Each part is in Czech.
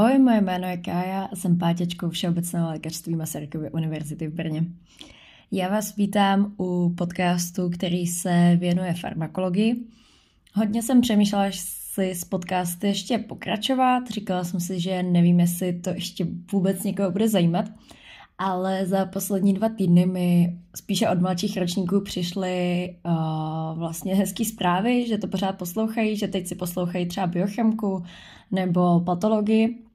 Ahoj, moje jméno je Kája a jsem pátěčkou Všeobecného lékařství Masarykovy univerzity v Brně. Já vás vítám u podcastu, který se věnuje farmakologii. Hodně jsem přemýšlela, jestli s podcasty ještě pokračovat. Říkala jsem si, že nevím, jestli to ještě vůbec někoho bude zajímat, ale za poslední dva týdny mi spíše od mladších ročníků přišly uh, vlastně hezké zprávy, že to pořád poslouchají, že teď si poslouchají třeba biochemku nebo patologii.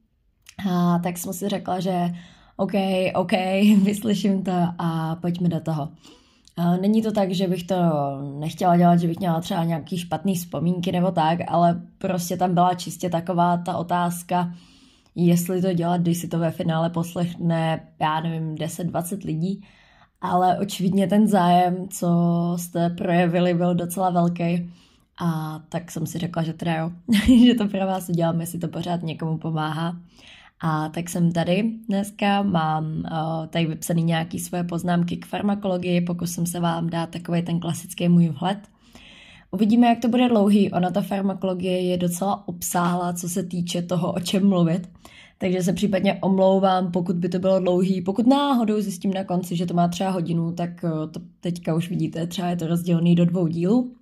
A tak jsem si řekla, že OK, OK, vyslyším to a pojďme do toho. Není to tak, že bych to nechtěla dělat, že bych měla třeba nějaký špatný vzpomínky nebo tak, ale prostě tam byla čistě taková ta otázka, jestli to dělat, když si to ve finále poslechne, já nevím, 10-20 lidí, ale očividně ten zájem, co jste projevili, byl docela velký. A tak jsem si řekla, že teda jo, že to pro vás udělám, jestli to pořád někomu pomáhá. A tak jsem tady dneska, mám uh, tady vypsaný nějaký svoje poznámky k farmakologii, pokusím se vám dát takový ten klasický můj vhled. Uvidíme, jak to bude dlouhý. Ona ta farmakologie je docela obsáhlá, co se týče toho, o čem mluvit. Takže se případně omlouvám, pokud by to bylo dlouhý. Pokud náhodou zjistím na konci, že to má třeba hodinu, tak uh, to teďka už vidíte, třeba je to rozdělený do dvou dílů.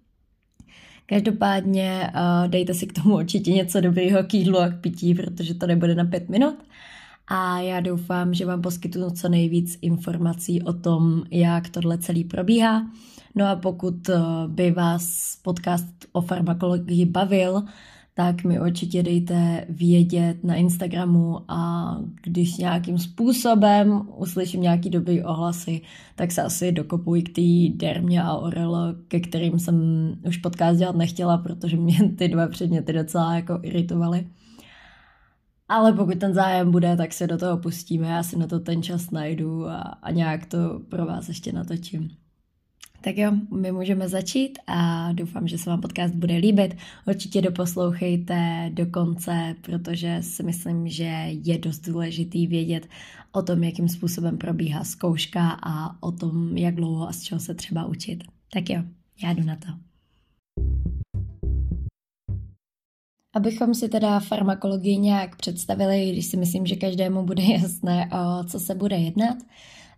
Každopádně uh, dejte si k tomu určitě něco dobrého k jídlu a k pití, protože to nebude na pět minut. A já doufám, že vám poskytnu co nejvíc informací o tom, jak tohle celý probíhá. No a pokud uh, by vás podcast o farmakologii bavil, tak mi určitě dejte vědět na Instagramu a když nějakým způsobem uslyším nějaký dobrý ohlasy, tak se asi dokopuji k té dermě a orel, ke kterým jsem už podcast dělat nechtěla, protože mě ty dva předměty docela jako iritovaly. Ale pokud ten zájem bude, tak se do toho pustíme, já si na to ten čas najdu a, a nějak to pro vás ještě natočím. Tak jo, my můžeme začít a doufám, že se vám podcast bude líbit. Určitě doposlouchejte do konce, protože si myslím, že je dost důležitý vědět o tom, jakým způsobem probíhá zkouška a o tom, jak dlouho a z čeho se třeba učit. Tak jo, já jdu na to. Abychom si teda farmakologii nějak představili, když si myslím, že každému bude jasné, o co se bude jednat,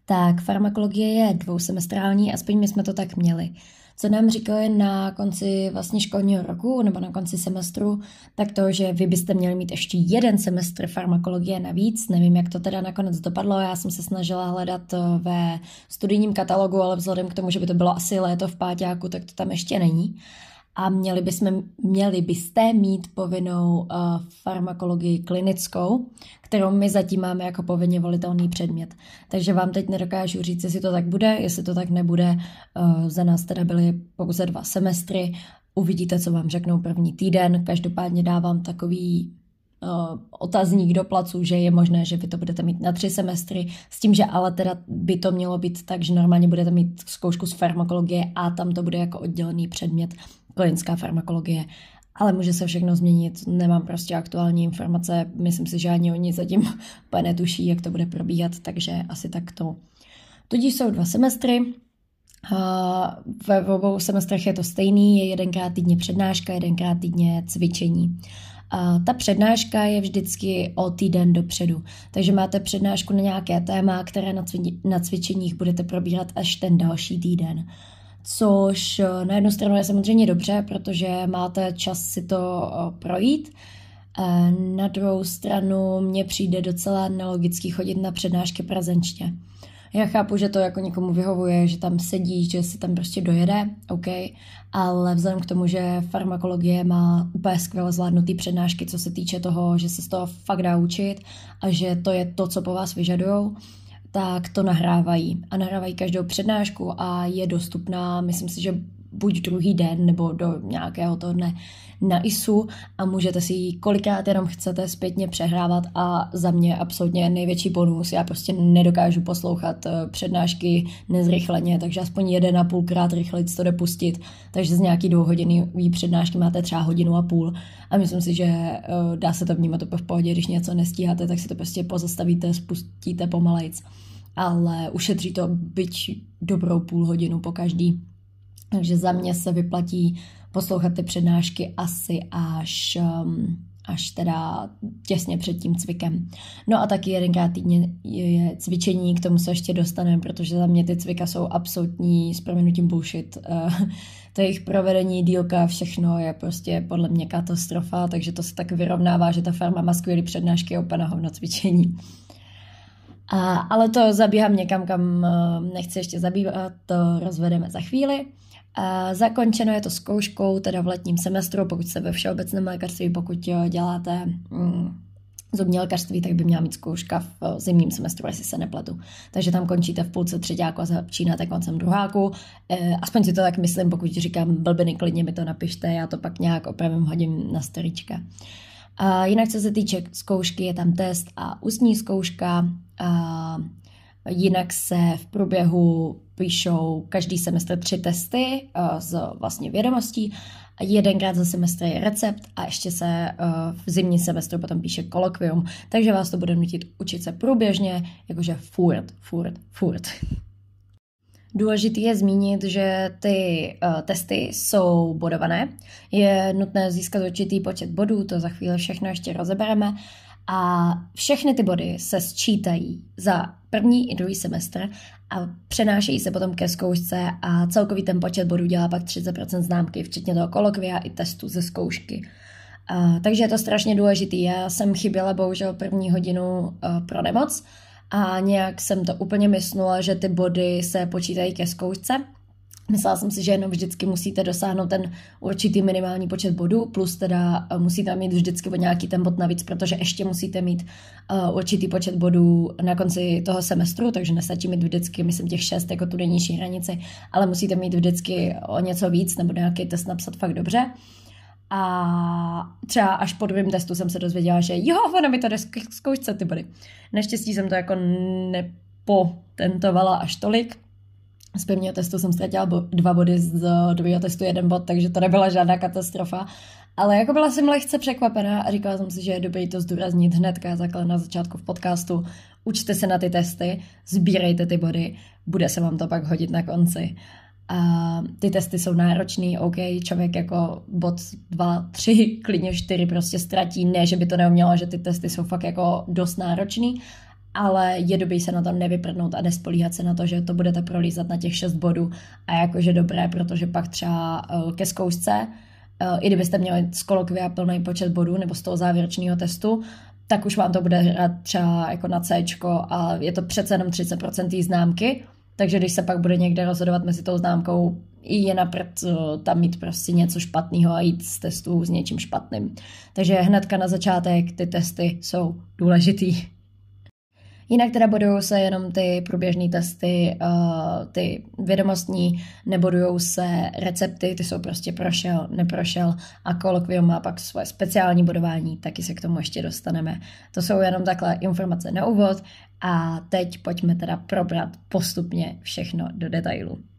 tak farmakologie je dvousemestrální, aspoň my jsme to tak měli. Co nám říkali na konci vlastně školního roku nebo na konci semestru, tak to, že vy byste měli mít ještě jeden semestr farmakologie navíc. Nevím, jak to teda nakonec dopadlo. Já jsem se snažila hledat ve studijním katalogu, ale vzhledem k tomu, že by to bylo asi léto v páťáku, tak to tam ještě není a měli, bychom, měli byste mít povinnou uh, farmakologii klinickou, kterou my zatím máme jako povinně volitelný předmět. Takže vám teď nedokážu říct, jestli to tak bude, jestli to tak nebude. Uh, za nás teda byly pouze dva semestry, uvidíte, co vám řeknou první týden. Každopádně dávám takový uh, otazník do placu, že je možné, že vy to budete mít na tři semestry, s tím, že ale teda by to mělo být tak, že normálně budete mít zkoušku z farmakologie a tam to bude jako oddělený předmět klinická farmakologie. Ale může se všechno změnit, nemám prostě aktuální informace, myslím si, že ani oni zatím úplně netuší, jak to bude probíhat, takže asi tak to. Tudíž jsou dva semestry, ve obou semestrech je to stejný, je jedenkrát týdně přednáška, jedenkrát týdně cvičení. A ta přednáška je vždycky o týden dopředu, takže máte přednášku na nějaké téma, které na cvičeních budete probíhat až ten další týden což eh, na jednu stranu je samozřejmě dobře, protože máte čas si to eh, projít. Eh, na druhou stranu mně přijde docela nelogický chodit na přednášky prezenčně. Já chápu, že to jako někomu vyhovuje, že tam sedí, že si tam prostě dojede, OK, ale vzhledem k tomu, že farmakologie má úplně skvěle zvládnutý přednášky, co se týče toho, že se z toho fakt dá učit a že to je to, co po vás vyžadujou, tak to nahrávají. A nahrávají každou přednášku a je dostupná, myslím si, že buď druhý den nebo do nějakého toho dne na ISU a můžete si ji kolikrát jenom chcete zpětně přehrávat a za mě absolutně největší bonus. Já prostě nedokážu poslouchat eh, přednášky nezrychleně, takže aspoň jeden a půlkrát rychleji to jde pustit. Takže z nějaký dvouhodinový přednášky máte třeba hodinu a půl a myslím si, že eh, dá se to vnímat to v pohodě, když něco nestíháte, tak si to prostě pozastavíte, spustíte pomalejc. Ale ušetří to byť dobrou půl hodinu po každý. Takže za mě se vyplatí poslouchat ty přednášky asi až um, až teda těsně před tím cvikem. No a taky jedenkrát týdně je cvičení, k tomu se ještě dostaneme, protože za mě ty cvika jsou absolutní s proměnutím bullshit. Eh, to jejich provedení, dílka, všechno je prostě podle mě katastrofa, takže to se tak vyrovnává, že ta farma má skvělý přednášky a úplně na hovno cvičení. A, ale to zabíhám někam, kam eh, nechci ještě zabývat, to rozvedeme za chvíli. A zakončeno je to zkouškou, teda v letním semestru, pokud jste ve všeobecném lékařství, pokud eh, děláte mm, zubní lékařství, tak by měla mít zkouška v eh, zimním semestru, jestli se nepletu. Takže tam končíte v půlce třetíku a začínáte koncem druháku. E, aspoň si to tak myslím, pokud říkám blbiny, klidně mi to napište, já to pak nějak opravím, hodím na storička. A jinak, co se týče zkoušky, je tam test a ústní zkouška. A jinak se v průběhu píšou každý semestr tři testy z vlastně vědomostí. Jedenkrát za semestr je recept a ještě se v zimní semestru potom píše kolokvium, takže vás to bude nutit učit se průběžně, jakože furt, furt, furt. Důležité je zmínit, že ty uh, testy jsou bodované. Je nutné získat určitý počet bodů, to za chvíli všechno ještě rozebereme. A všechny ty body se sčítají za první i druhý semestr a přenášejí se potom ke zkoušce a celkový ten počet bodů dělá pak 30% známky, včetně toho kolokvia i testu ze zkoušky. Uh, takže je to strašně důležitý. Já jsem chyběla bohužel první hodinu uh, pro nemoc, a nějak jsem to úplně myslela, že ty body se počítají ke zkoušce. Myslela jsem si, že jenom vždycky musíte dosáhnout ten určitý minimální počet bodů, plus teda eh, musíte mít vždycky o nějaký ten bod navíc, protože ještě musíte mít uh, určitý počet bodů na konci toho semestru, takže nestačí mít vždycky, myslím, těch šest jako tu nejnižší hranici, ale musíte mít vždycky o něco víc nebo nějaký test napsat fakt dobře. A třeba až po druhém testu jsem se dozvěděla, že jo, ono mi to jde zkoušce ty body. Naštěstí jsem to jako nepotentovala až tolik. Z prvního testu jsem ztratila dva body, z druhého testu jeden bod, takže to nebyla žádná katastrofa. Ale jako byla jsem lehce překvapená a říkala jsem si, že je dobré to zdůraznit hnedka takhle na začátku v podcastu. Učte se na ty testy, sbírejte ty body, bude se vám to pak hodit na konci. A ty testy jsou náročný, OK, člověk jako bod 2, 3, klidně 4 prostě ztratí, ne, že by to neumělo, že ty testy jsou fakt jako dost náročný, ale je dobrý se na to nevyprdnout a nespolíhat se na to, že to budete prolízat na těch 6 bodů a jakože dobré, protože pak třeba eh, ke zkoušce, eh, i kdybyste měli z kolokvia plný počet bodů nebo z toho závěrečného testu, tak už vám to bude hrát třeba jako na C a je to přece jenom 30% známky, takže když se pak bude někde rozhodovat mezi tou známkou, i je napřed tam mít prostě něco špatného a jít z testu s něčím špatným. Takže hnedka na začátek ty testy jsou důležitý. Jinak teda budou se jenom ty průběžné testy, uh, ty vědomostní, nebudou se recepty, ty jsou prostě prošel, neprošel a kolokvium má pak svoje speciální bodování, taky se k tomu ještě dostaneme. To jsou jenom takhle informace na úvod a teď pojďme teda probrat postupně všechno do detailu.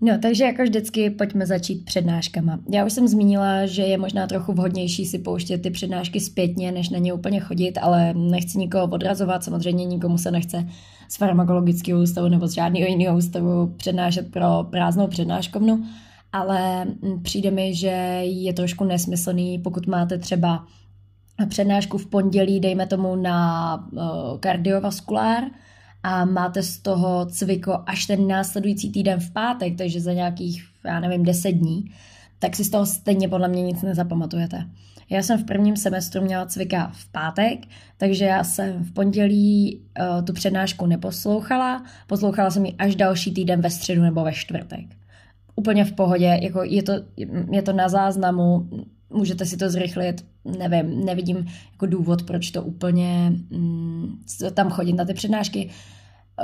No, takže jako vždycky pojďme začít přednáškama. Já už jsem zmínila, že je možná trochu vhodnější si pouštět ty přednášky zpětně, než na ně úplně chodit, ale nechci nikoho odrazovat, samozřejmě nikomu se nechce z farmakologického ústavu nebo z žádného jiného ústavu přednášet pro prázdnou přednáškovnu, ale přijde mi, že je trošku nesmyslný, pokud máte třeba přednášku v pondělí, dejme tomu na uh, kardiovaskulár, a máte z toho cviko až ten následující týden v pátek, takže za nějakých, já nevím, deset dní, tak si z toho stejně podle mě nic nezapamatujete. Já jsem v prvním semestru měla cvika v pátek, takže já jsem v pondělí uh, tu přednášku neposlouchala, poslouchala jsem ji až další týden ve středu nebo ve čtvrtek. Úplně v pohodě, jako je to, je to na záznamu, můžete si to zrychlit, nevím, nevidím jako důvod, proč to úplně mm, tam chodit na ty přednášky.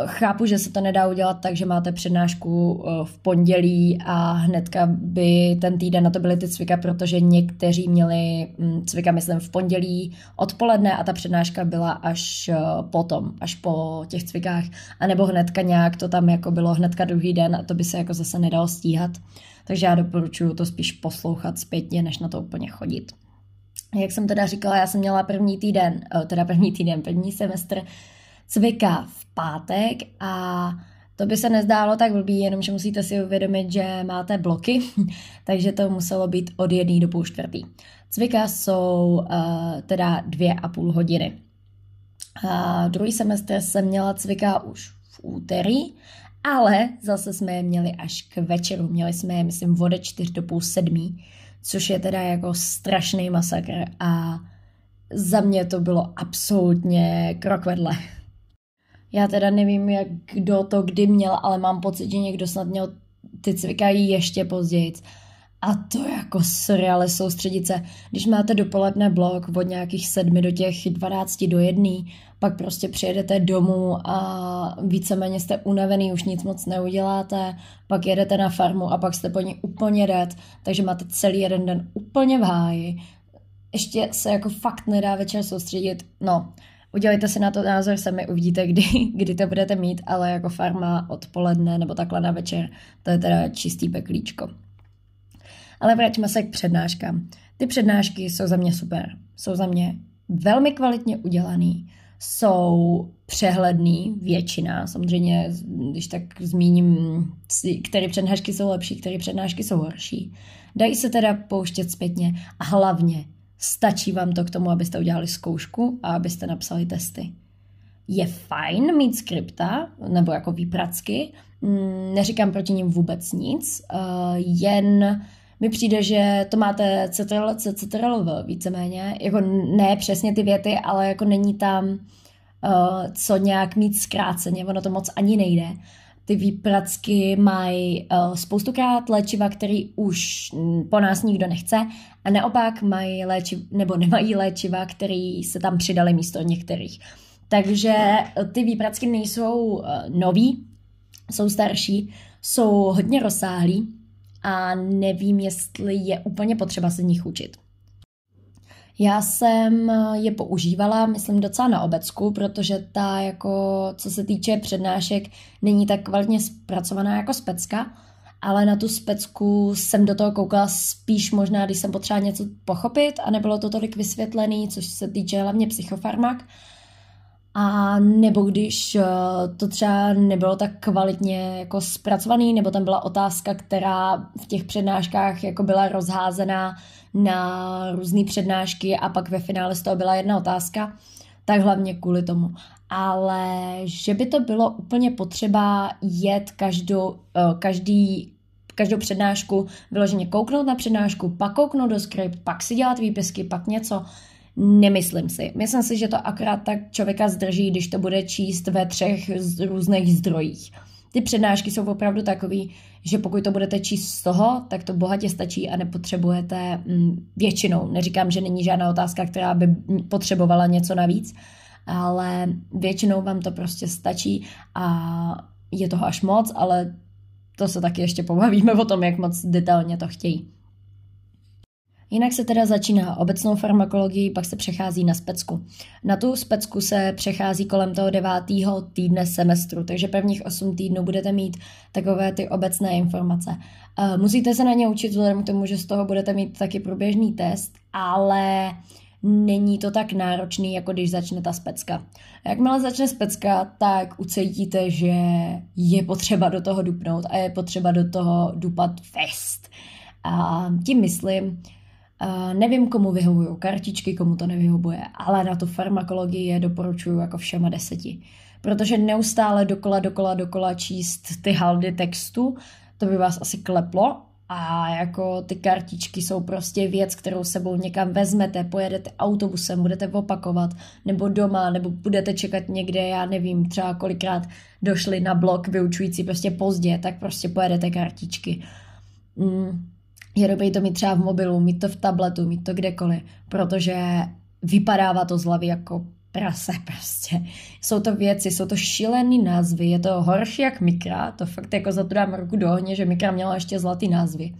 Chápu, že se to nedá udělat tak, že máte přednášku eh, v pondělí a hnedka by ten týden na to byly ty cvika, protože někteří měli mm, cvika, myslím, v pondělí odpoledne a ta přednáška byla až eh, potom, až po těch cvikách, anebo hnedka nějak to tam jako bylo hnedka druhý den a to by se jako zase nedalo stíhat. Takže já doporučuji to spíš poslouchat zpětně, než na to úplně chodit. Jak jsem teda říkala, já jsem měla první týden, eh, teda první týden, první semestr cvika v pátek a To by se nezdálo tak blbý, jenomže musíte si uvědomit, že máte bloky, takže to muselo být od jedné do půl čtvrtý. Cvika jsou uh, teda dvě a půl hodiny. A druhý semestr jsem měla cvika už v úterý, ale zase jsme je měli až k večeru. Měli jsme je, myslím, vode čtyř do půl sedmí, což je teda jako strašný masakr a za mě to bylo absolutně krok vedle. Já teda nevím, jak kdo to kdy měl, ale mám pocit, že někdo snad měl ty cvikají ještě později. A to jako seriály soustředit se. Když máte dopoledne blok od nějakých sedmi do těch 12 do jedný, pak prostě přijedete domů a víceméně jste unavený, už nic moc neuděláte, pak jedete na farmu a pak jste po ní úplně dead, takže máte celý jeden den úplně v háji. Ještě se jako fakt nedá večer soustředit. No, udělejte si na to názor sami, uvidíte, kdy, kdy to budete mít, ale jako farma odpoledne nebo takhle na večer, to je teda čistý peklíčko. Ale vraťme se k přednáškám. Ty přednášky jsou za mě super. Jsou za mě velmi kvalitně udělaný, jsou přehledný, většina, samozřejmě, když tak zmíním, které přednášky jsou lepší, které přednášky jsou horší. Dají se teda pouštět zpětně a hlavně stačí vám to k tomu, abyste udělali zkoušku a abyste napsali testy. Je fajn mít skripta, nebo jako výpracky, mm, neříkám proti ním vůbec nic, eh, jen mi přijde, že to máte CTRL, CTRL víceméně, jako ne přesně ty věty, ale jako není tam uh, co nějak mít zkráceně, ono to moc ani nejde. Ty výpracky mají uh, spoustukrát léčiva, který už po nás nikdo nechce a naopak mají léčiva, nebo nemají léčiva, který se tam přidali místo některých. Takže ty výpracky nejsou uh, nový, jsou starší, jsou hodně rozsáhlý, a nevím, jestli je úplně potřeba se nich učit. Já jsem je používala, myslím, docela na obecku, protože ta, jako, co se týče přednášek, není tak kvalitně zpracovaná jako specka, ale na tu specku jsem do toho koukala spíš možná, když jsem potřeba něco pochopit a nebylo to tolik vysvětlený, což se týče hlavně psychofarmak. A nebo když eh, to třeba nebylo tak kvalitně jako zpracovaný, nebo tam byla otázka, která v těch přednáškách jako byla rozházená na různé přednášky a pak ve finále z toho byla jedna otázka, tak hlavně kvůli tomu. Ale že by to bylo úplně potřeba jet každou, eh, každý, každou přednášku, vyloženě kouknout na přednášku, pak kouknout do skript, pak si dělat výpisky, pak něco, Nemyslím si. Myslím si, že to akorát tak člověka zdrží, když to bude číst ve třech různých zdrojích. Ty přednášky jsou opravdu takový, že pokud to budete číst z toho, tak to bohatě stačí a nepotřebujete mm, většinou. Neříkám, že není žádná otázka, která by potřebovala něco navíc, ale většinou vám to prostě stačí a je toho až moc, ale to se taky ještě pobavíme o tom, jak moc detailně to chtějí. Jinak se teda začíná obecnou farmakologii, pak se přechází na specku. Na tu specku se přechází kolem toho devátého týdne semestru, takže prvních 8 týdnů budete mít takové ty obecné informace. Musíte se na ně učit vzhledem k tomu, že z toho budete mít taky průběžný test, ale není to tak náročný, jako když začne ta specka. Jakmile začne specka, tak ucítíte, že je potřeba do toho dupnout a je potřeba do toho dupat fest. A tím myslím, Uh, nevím, komu vyhovují kartičky, komu to nevyhovuje, ale na tu farmakologii je doporučuju jako všema deseti. Protože neustále dokola, dokola, dokola číst ty haldy textu, to by vás asi kleplo a jako ty kartičky jsou prostě věc, kterou sebou někam vezmete, pojedete autobusem, budete opakovat, nebo doma, nebo budete čekat někde, já nevím, třeba kolikrát došli na blok vyučující prostě pozdě, tak prostě pojedete kartičky. Mm dobré to mít třeba v mobilu, mít to v tabletu, mít to kdekoliv, protože vypadává to z hlavy jako prase prostě. Jsou to věci, jsou to šílený názvy, je to horší jak Mikra, to fakt jako za to dám ruku do ohně, že Mikra měla ještě zlatý názvy.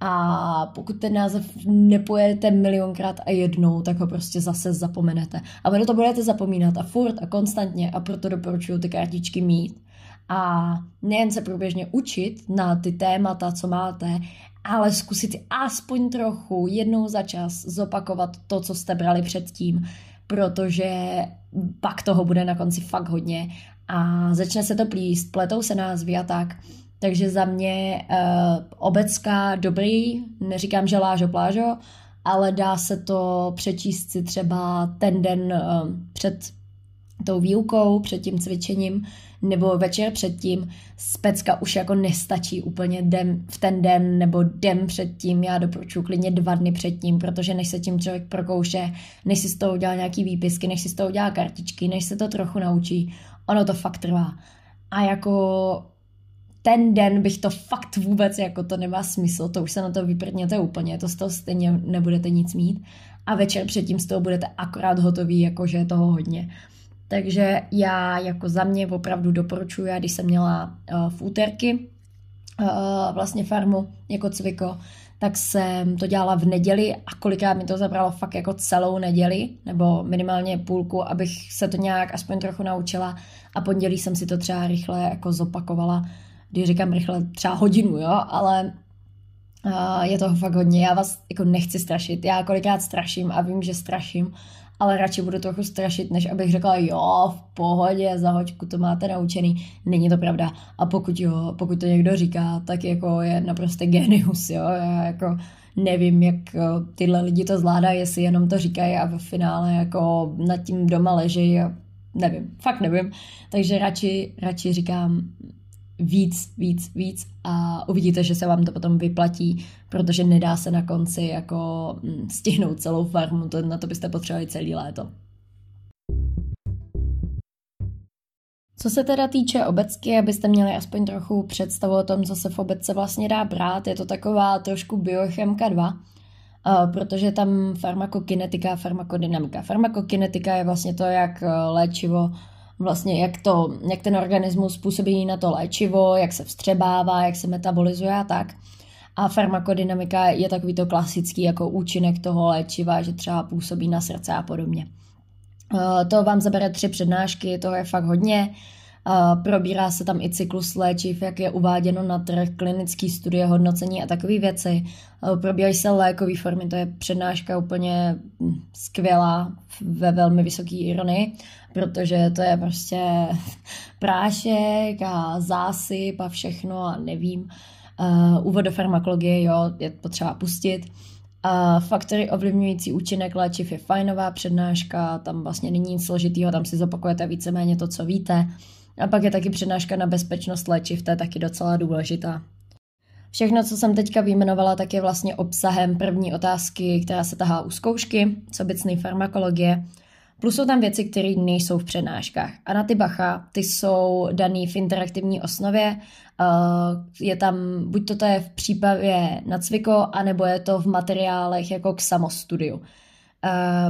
A pokud ten název nepojedete milionkrát a jednou, tak ho prostě zase zapomenete. A vy to budete zapomínat a furt a konstantně a proto doporučuji ty kartičky mít. A nejen se průběžně učit na ty témata, co máte, ale zkusit aspoň trochu jednou za čas zopakovat to, co jste brali předtím, protože pak toho bude na konci fakt hodně a začne se to plíst, pletou se názvy a tak. Takže za mě uh, obecka dobrý, neříkám, že lážo plážo, ale dá se to přečíst si třeba ten den uh, před tou výukou, před tím cvičením, nebo večer předtím, specka už jako nestačí úplně den, v ten den nebo den předtím, já doporučuji klidně dva dny předtím, protože než se tím člověk prokouše, než si z toho udělá nějaký výpisky, než si z toho udělá kartičky, než se to trochu naučí, ono to fakt trvá. A jako ten den bych to fakt vůbec, jako to nemá smysl, to už se na to vyprdněte úplně, to z toho stejně nebudete nic mít a večer předtím z toho budete akorát hotový, jakože je toho hodně. Takže já jako za mě opravdu doporučuji, když jsem měla uh, v úterky uh, vlastně farmu jako cviko, tak jsem to dělala v neděli a kolikrát mi to zabralo fakt jako celou neděli, nebo minimálně půlku, abych se to nějak aspoň trochu naučila. A pondělí jsem si to třeba rychle jako zopakovala, když říkám rychle třeba hodinu, jo, ale uh, je toho fakt hodně, já vás jako nechci strašit, já kolikrát straším a vím, že straším, ale radši budu trochu strašit, než abych řekla, jo, v pohodě, za hoďku to máte naučený. Není to pravda. A pokud jo, pokud to někdo říká, tak jako je naprosto genius, jo. Já jako nevím, jak eh, tyhle lidi to zvládají, jestli jenom to říkají a ve finále jako nad tím doma leží a nevím, fakt nevím. Takže radši, radši říkám, víc, víc, víc a uvidíte, že se vám to potom vyplatí, protože nedá se na konci jako mm, stihnout celou farmu, to, na to byste potřebovali celý léto. Co se teda týče obecky, abyste měli aspoň trochu představu o tom, co se v obecce vlastně dá brát, je to taková trošku biochemka 2, Uh, protože tam farmakokinetika a farmakodynamika. Farmakokinetika je vlastně to, jak eh, léčivo vlastně jak, to, jak ten organismus působí na to léčivo, jak se vstřebává, jak se metabolizuje a tak. A farmakodynamika je takový to klasický jako účinek toho léčiva, že třeba působí na srdce a podobně. Eh, to vám zabere tři přednášky, to je fakt hodně. Probírá se tam i cyklus léčiv, jak je uváděno na trh, klinický studie, hodnocení a takové věci. Probírají se lékové formy, to je přednáška úplně skvělá ve velmi vysoké ironii, protože to je prostě prášek a zásyp a všechno a nevím. Úvod do farmakologie, jo, je potřeba pustit. A faktory ovlivňující účinek léčiv je fajnová přednáška, tam vlastně není nic složitýho, tam si zopakujete víceméně to, co víte. A pak je taky přednáška na bezpečnost léčiv, to je taky docela důležitá. Všechno, co jsem teďka vyjmenovala, tak je vlastně obsahem první otázky, která se tahá u zkoušky, co obecný farmakologie. Plus jsou tam věci, které nejsou v přednáškách. A na ty bacha, ty jsou daný v interaktivní osnově. Je tam, buď to, to je v přípravě na cviko, anebo je to v materiálech jako k samostudiu.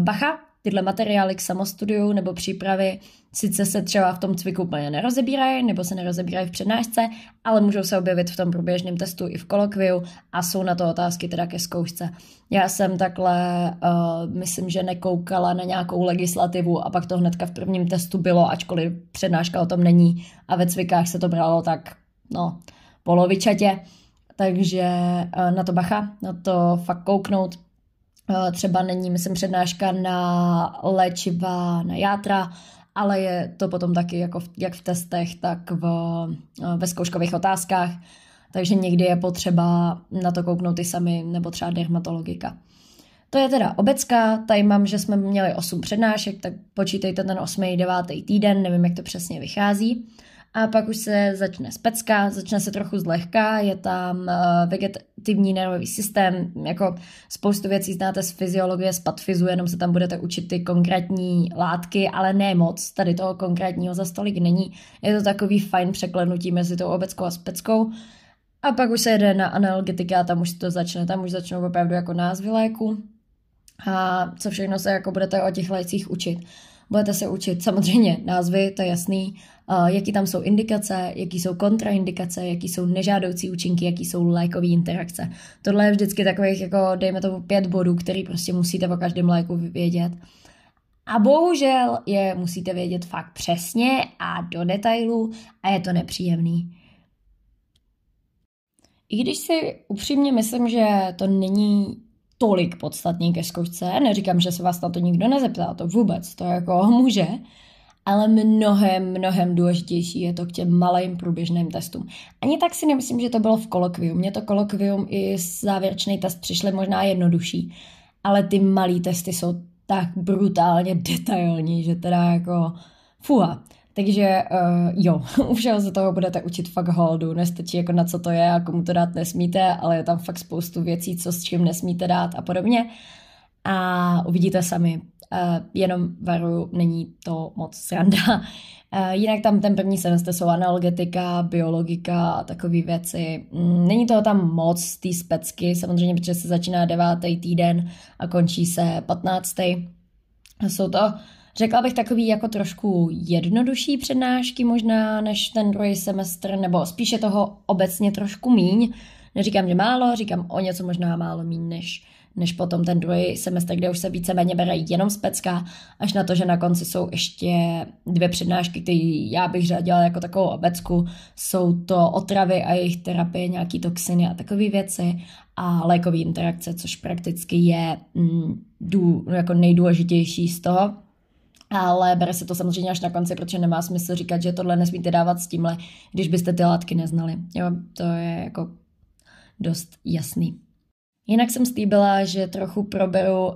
Bacha, tyhle materiály k samostudiu nebo přípravy sice se třeba v tom cviku úplně nerozebírají nebo se nerozebírají v přednášce, ale můžou se objevit v tom průběžném testu i v kolokviu a jsou na to otázky teda ke zkoušce. Já jsem takhle, uh, myslím, že nekoukala na nějakou legislativu a pak to hnedka v prvním testu bylo, ačkoliv přednáška o tom není a ve cvikách se to bralo tak, no, polovičatě. Takže uh, na to bacha, na to fakt kouknout, Eh, třeba není, myslím, přednáška na léčiva na játra, ale je to potom taky jako v, jak v testech, tak v, eh, ve zkouškových otázkách. Takže někdy je potřeba na to kouknout i sami, nebo třeba dermatologika. To je teda obecka, tady mám, že jsme měli 8 přednášek, tak počítejte ten 8. 9. týden, nevím, jak to přesně vychází a pak už se začne specka, začne se trochu zlehka, je tam uh, vegetativní nervový systém, jako spoustu věcí znáte z fyziologie, z patfizu, jenom se tam budete učit ty konkrétní látky, ale ne moc, tady toho konkrétního za stolik není. Je to takový fajn překlenutí mezi tou obeckou a speckou. A pak už se jede na analgetika, tam už to začne, tam už začnou opravdu jako názvy léku. A co všechno se jako budete o těch lécích učit. Budete se učit samozřejmě názvy, to je jasný, jaký tam jsou indikace, jaký jsou kontraindikace, jaký jsou nežádoucí účinky, jaký jsou lékové interakce. Tohle je vždycky takových, jako dejme tomu pět bodů, který prostě musíte o každém léku vědět. A bohužel je musíte vědět fakt přesně a do detailu a je to nepříjemný. I když si upřímně myslím, že to není tolik podstatný ke zkoušce. Neříkám, že se vás na to nikdo nezeptá, to vůbec, to jako může. Ale mnohem, mnohem důležitější je to k těm malým průběžným testům. Ani tak si nemyslím, že to bylo v kolokviu. Mně to kolokvium i závěrečný test přišly možná jednodušší, ale ty malý testy jsou tak brutálně detailní, že teda jako fuha. Takže uh, jo, u všeho se toho budete učit fakt holdu, nestačí jako na co to je a komu to dát nesmíte, ale je tam fakt spoustu věcí, co s čím nesmíte dát a podobně. A uvidíte sami, uh, jenom varuju, není to moc sranda. Uh, jinak tam ten první semestr jsou analgetika, biologika a takové věci. Mm, není toho tam moc, ty specky, samozřejmě, protože se začíná devátý týden a končí se patnáctý. Jsou to řekla bych takový jako trošku jednodušší přednášky možná než ten druhý semestr, nebo spíše toho obecně trošku míň. Neříkám, že málo, říkám o něco možná málo míň než, než potom ten druhý semestr, kde už se víceméně bere jenom specka, až na to, že na konci jsou ještě dvě přednášky, které já bych řadila jako takovou obecku. Jsou to otravy a jejich terapie, nějaký toxiny a takové věci a lékové interakce, což prakticky je mm, dů, jako nejdůležitější z toho ale bere se to samozřejmě až na konci, protože nemá smysl říkat, že tohle nesmíte dávat s tímhle, když byste ty látky neznali. Jo, to je jako dost jasný. Jinak jsem slíbila, že trochu proberu, uh,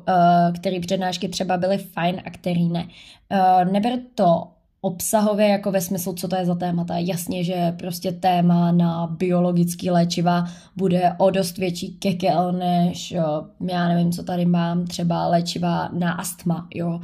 který přednášky třeba byly fajn a který ne. Uh, neber to obsahově jako ve smyslu, co to je za témata. Jasně, že prostě téma na biologický léčiva bude o dost větší kekel než, jo, já nevím, co tady mám, třeba léčiva na astma, jo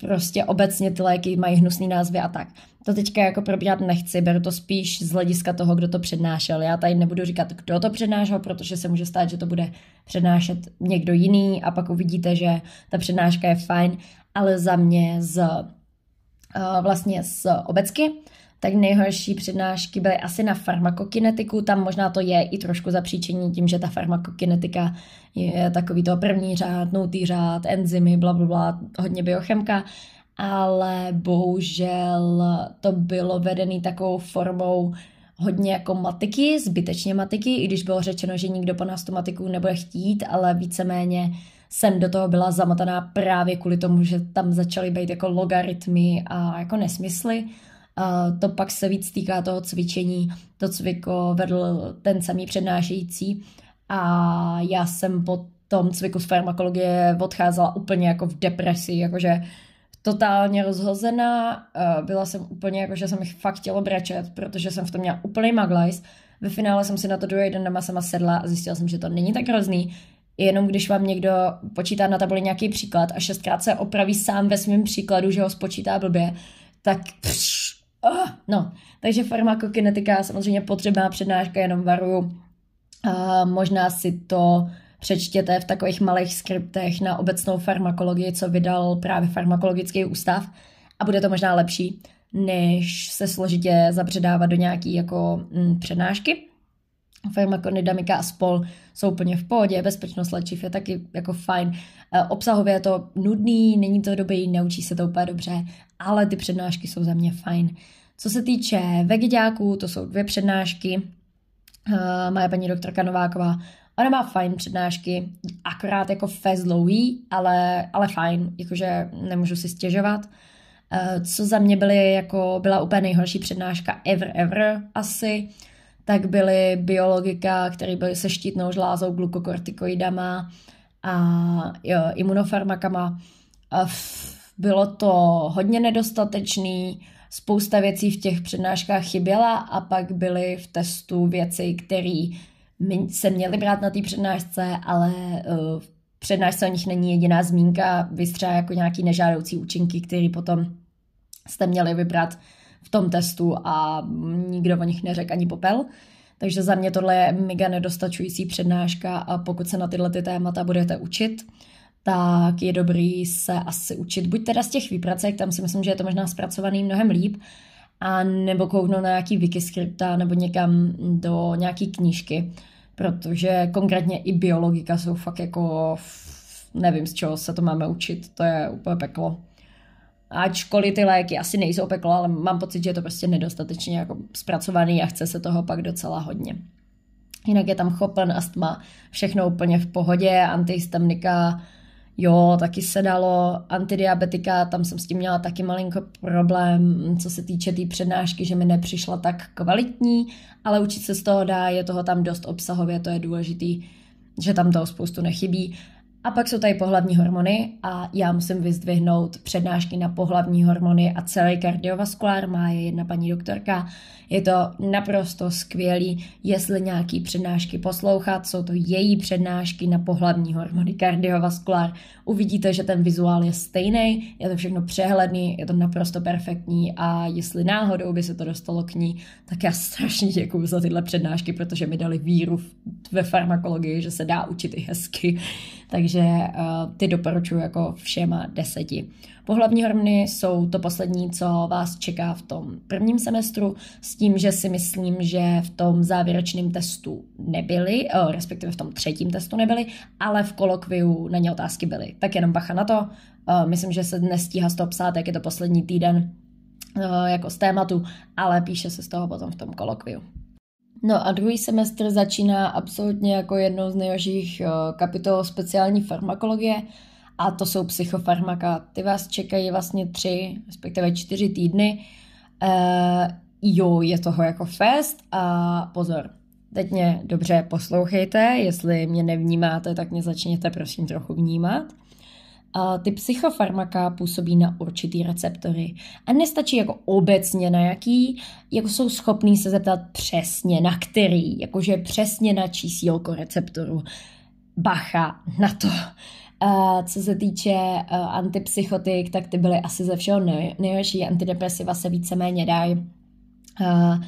prostě obecně ty léky mají hnusný názvy a tak. To teďka jako probírat nechci, beru to spíš z hlediska toho, kdo to přednášel. Já tady nebudu říkat, kdo to přednášel, protože se může stát, že to bude přednášet někdo jiný a pak uvidíte, že ta přednáška je fajn, ale za mě z uh, vlastně z obecky tak nejhorší přednášky byly asi na farmakokinetiku, tam možná to je i trošku zapříčení tím, že ta farmakokinetika je takový to první řád, nultý řád, enzymy, bla, bla, bla, hodně biochemka, ale bohužel to bylo vedený takovou formou hodně jako matiky, zbytečně matiky, i když bylo řečeno, že nikdo po nás tu matiku nebude chtít, ale víceméně jsem do toho byla zamotaná právě kvůli tomu, že tam začaly být jako logaritmy a jako nesmysly, a to pak se víc týká toho cvičení. To cviko vedl ten samý přednášející a já jsem po tom cviku z farmakologie odcházela úplně jako v depresi, jakože totálně rozhozená. Byla jsem úplně jako, že jsem jich fakt chtěla brečet, protože jsem v tom měla úplný maglajs. Ve finále jsem si na to druhý den doma sama sedla a zjistila jsem, že to není tak hrozný. Jenom když vám někdo počítá na tabuli nějaký příklad a šestkrát se opraví sám ve svém příkladu, že ho spočítá blbě, tak pš, Oh, no, takže farmakokinetika samozřejmě potřebná přednáška, jenom varuju. Uh, možná si to přečtěte v takových malých skriptech na obecnou farmakologii, co vydal právě farmakologický ústav a bude to možná lepší, než se složitě zabředávat do nějaký jako mm, přednášky. Farmakonidamika a spol jsou úplně v pohodě, bezpečnost léčiv je taky jako fajn. Uh, obsahově je to nudný, není to dobrý, neučí se to úplně dobře, ale ty přednášky jsou za mě fajn. Co se týče vegidáků, to jsou dvě přednášky, uh, má paní doktorka Nováková, ona má fajn přednášky, akorát jako fez dlouhý, ale, ale fajn, jakože nemůžu si stěžovat. Uh, co za mě byly jako, byla úplně nejhorší přednáška ever, ever asi, tak byly biologika, které byly se štítnou žlázou, glukokortikoidama a jo, imunofarmakama. Uh, bylo to hodně nedostatečný, spousta věcí v těch přednáškách chyběla a pak byly v testu věci, které se měly brát na té přednášce, ale uh, v přednášce o nich není jediná zmínka, vystřeba jako nějaký nežádoucí účinky, které potom jste měli vybrat v tom testu a nikdo o nich neřekl ani popel. Takže za mě tohle je mega nedostačující přednáška a pokud se na tyhle ty témata budete učit, tak je dobrý se asi učit buď teda z těch výpracek, tam si myslím, že je to možná zpracovaný mnohem líp, a nebo kouknout na nějaký wikiskripta nebo někam do nějaký knížky, protože konkrétně i biologika jsou fakt jako, nevím z čeho se to máme učit, to je úplně peklo. Ačkoliv ty léky asi nejsou peklo, ale mám pocit, že je to prostě nedostatečně jako zpracovaný a chce se toho pak docela hodně. Jinak je tam chopen, astma, všechno úplně v pohodě, antihistamnika, Jo, taky se dalo antidiabetika, tam jsem s tím měla taky malinko problém, co se týče té tý přednášky, že mi nepřišla tak kvalitní, ale učit se z toho dá, je toho tam dost obsahově, to je důležitý, že tam toho spoustu nechybí. A pak jsou tady pohlavní hormony a já musím vyzdvihnout přednášky na pohlavní hormony a celý kardiovaskulár má je jedna paní doktorka. Je to naprosto skvělý, jestli nějaký přednášky poslouchat, jsou to její přednášky na pohlavní hormony kardiovaskulár. Uvidíte, že ten vizuál je stejný, je to všechno přehledný, je to naprosto perfektní a jestli náhodou by se to dostalo k ní, tak já strašně děkuju za tyhle přednášky, protože mi dali víru ve farmakologii, že se dá učit i hezky. Takže uh, ty doporučuji jako všema deseti. Pohlavní hormony jsou to poslední, co vás čeká v tom prvním semestru, s tím, že si myslím, že v tom závěrečném testu nebyly, uh, respektive v tom třetím testu nebyly, ale v kolokviu na ně otázky byly. Tak jenom bacha na to. Uh, myslím, že se nestíhá z toho psát, jak je to poslední týden jako z tématu, ale píše se z toho potom v tom kolokviu. No a druhý semestr začíná absolutně jako jednou z nejhorších kapitol speciální farmakologie a to jsou psychofarmaka. Ty vás čekají vlastně tři, respektive čtyři týdny. E, jo, je toho jako fest a pozor, teď mě dobře poslouchejte, jestli mě nevnímáte, tak mě začněte prosím trochu vnímat. Ty psychofarmaka působí na určitý receptory. A nestačí jako obecně na jaký, jako jsou schopní se zeptat přesně na který, jakože přesně na čísílko receptoru. Bacha na to. A co se týče uh, antipsychotik, tak ty byly asi ze všeho nej, nejhorší. Antidepresiva se víceméně dají. Uh,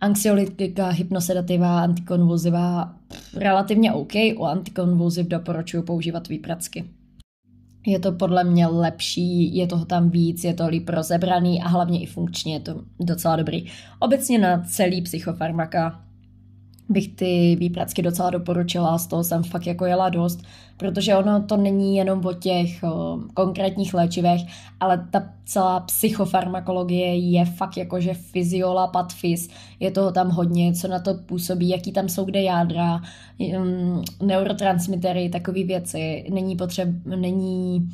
anxiolytika, hypnosedativa, antikonvulziva relativně OK. U antikonvulziv doporučuji používat výpracky. Je to podle mě lepší, je toho tam víc, je to líp rozebraný a hlavně i funkčně je to docela dobrý. Obecně na celý psychofarmaka bych ty výpracky docela doporučila, z toho jsem fakt jako jela dost, protože ono to není jenom o těch konkrétních léčivech, ale ta celá psychofarmakologie je fakt jakože fyziola, patfis, je toho tam hodně, co na to působí, jaký tam jsou kde jádra, neurotransmitery, takové věci, není potřeba, není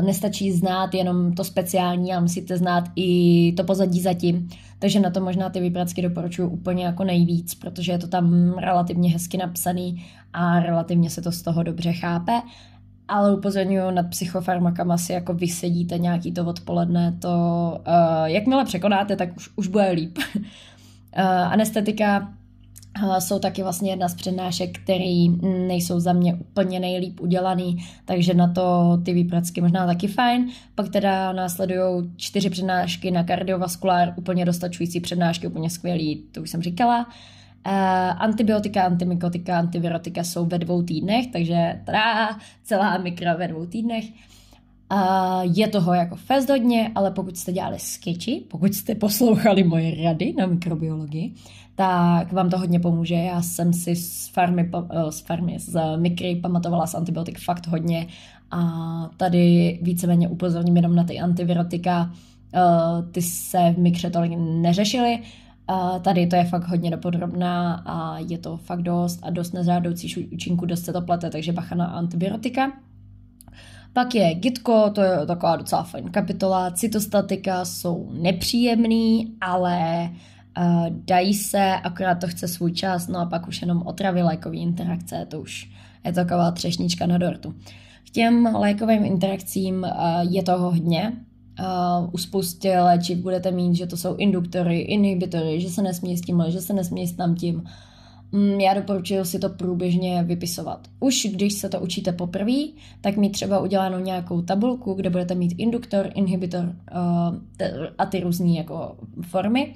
nestačí znát jenom to speciální, ale musíte znát i to pozadí zatím. Takže na to možná ty výpracky doporučuji úplně jako nejvíc, protože je to tam relativně hezky napsaný a relativně se to z toho dobře chápe. Ale upozorňuji, nad psychofarmakama si jako vysedíte nějaký to odpoledne, to uh, jakmile překonáte, tak už, už bude líp. uh, anestetika jsou taky vlastně jedna z přednášek, které nejsou za mě úplně nejlíp udělaný, takže na to ty výpracky možná taky fajn. Pak teda následují čtyři přednášky na kardiovaskulár, úplně dostačující přednášky, úplně skvělý, to už jsem říkala. Uh, antibiotika, antimikotika, antivirotika jsou ve dvou týdnech, takže teda celá mikra ve dvou týdnech. Uh, je toho jako fest hodně, ale pokud jste dělali sketchy, pokud jste poslouchali moje rady na mikrobiologii, tak vám to hodně pomůže. Já jsem si z farmy, eh, z farmy, z mikry pamatovala z antibiotik fakt hodně a tady víceméně upozorním jenom na ty antivirotika, eh, ty se v mikře tolik neřešily, tady to je fakt hodně dopodrobná a je to fakt dost a dost nezrádoucí účinku, dost se to plete, takže bacha na antibiotika. Pak je Gitko, to je taková docela fajn kapitola. Cytostatika jsou nepříjemný, ale uh, dají se, akorát to chce svůj čas, no a pak už jenom otravy lékové interakce, to už je taková třešnička na dortu. K těm lékovým interakcím uh, je toho hodně, Uh, u spoustě léčiv budete mít, že to jsou induktory, inhibitory, že se nesmí s tímhle, že se nesmí s tamtím. Mm, já doporučuji si to průběžně vypisovat. Už když se to učíte poprvé, tak mít třeba udělanou nějakou tabulku, kde budete mít induktor, inhibitor uh, a ty různé jako formy.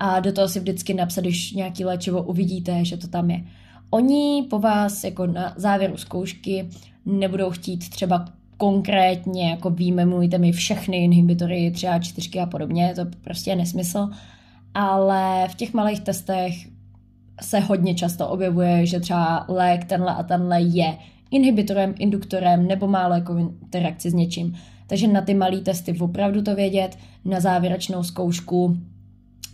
A do toho si vždycky napsat, když nějaký léčivo uvidíte, že to tam je. Oni po vás jako na závěru zkoušky nebudou chtít třeba konkrétně, jako výmemujte mi všechny inhibitory, třeba čtyřky a podobně, to prostě je nesmysl, ale v těch malých testech se hodně často objevuje, že třeba lék tenhle a tenhle je inhibitorem, induktorem nebo má lékovou interakci s něčím. Takže na ty malé testy opravdu to vědět, na závěrečnou zkoušku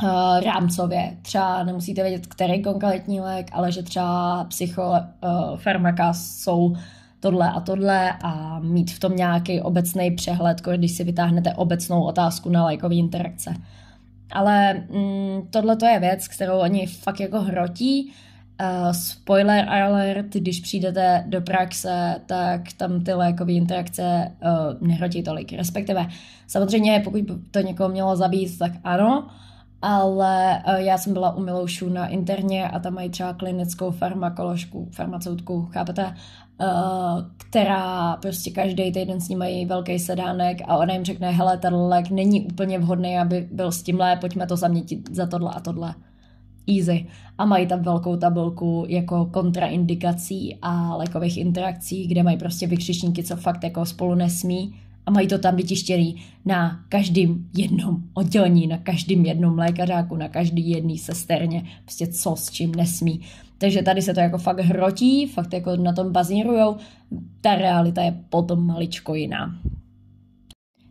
uh, rámcově. Třeba nemusíte vědět, který konkrétní lék, ale že třeba psychofarmaka uh, jsou tohle a tohle a mít v tom nějaký obecný přehled, když si vytáhnete obecnou otázku na lajkové interakce. Ale mm, tohle to je věc, kterou oni fakt jako hrotí. Uh, spoiler alert, když přijdete do praxe, tak tam ty lékové interakce uh, nehrotí tolik. Respektive, samozřejmě, pokud to někoho mělo zabít, tak ano, ale uh, já jsem byla u Miloušů na interně a tam mají třeba klinickou farmakoložku, farmaceutku, chápete? Uh, která prostě každý týden s ní mají velký sedánek a ona jim řekne, hele, ten lék není úplně vhodný, aby byl s tímhle, pojďme to zamětit za tohle a tohle. Easy. A mají tam velkou tabulku jako kontraindikací a lékových interakcí, kde mají prostě vykřičníky, co fakt jako spolu nesmí a mají to tam vytištěný na každém jednom oddělení, na každém jednom lékařáku, na každý jedný sesterně, prostě co s čím nesmí. Takže tady se to jako fakt hrotí, fakt jako na tom bazírujou, ta realita je potom maličko jiná.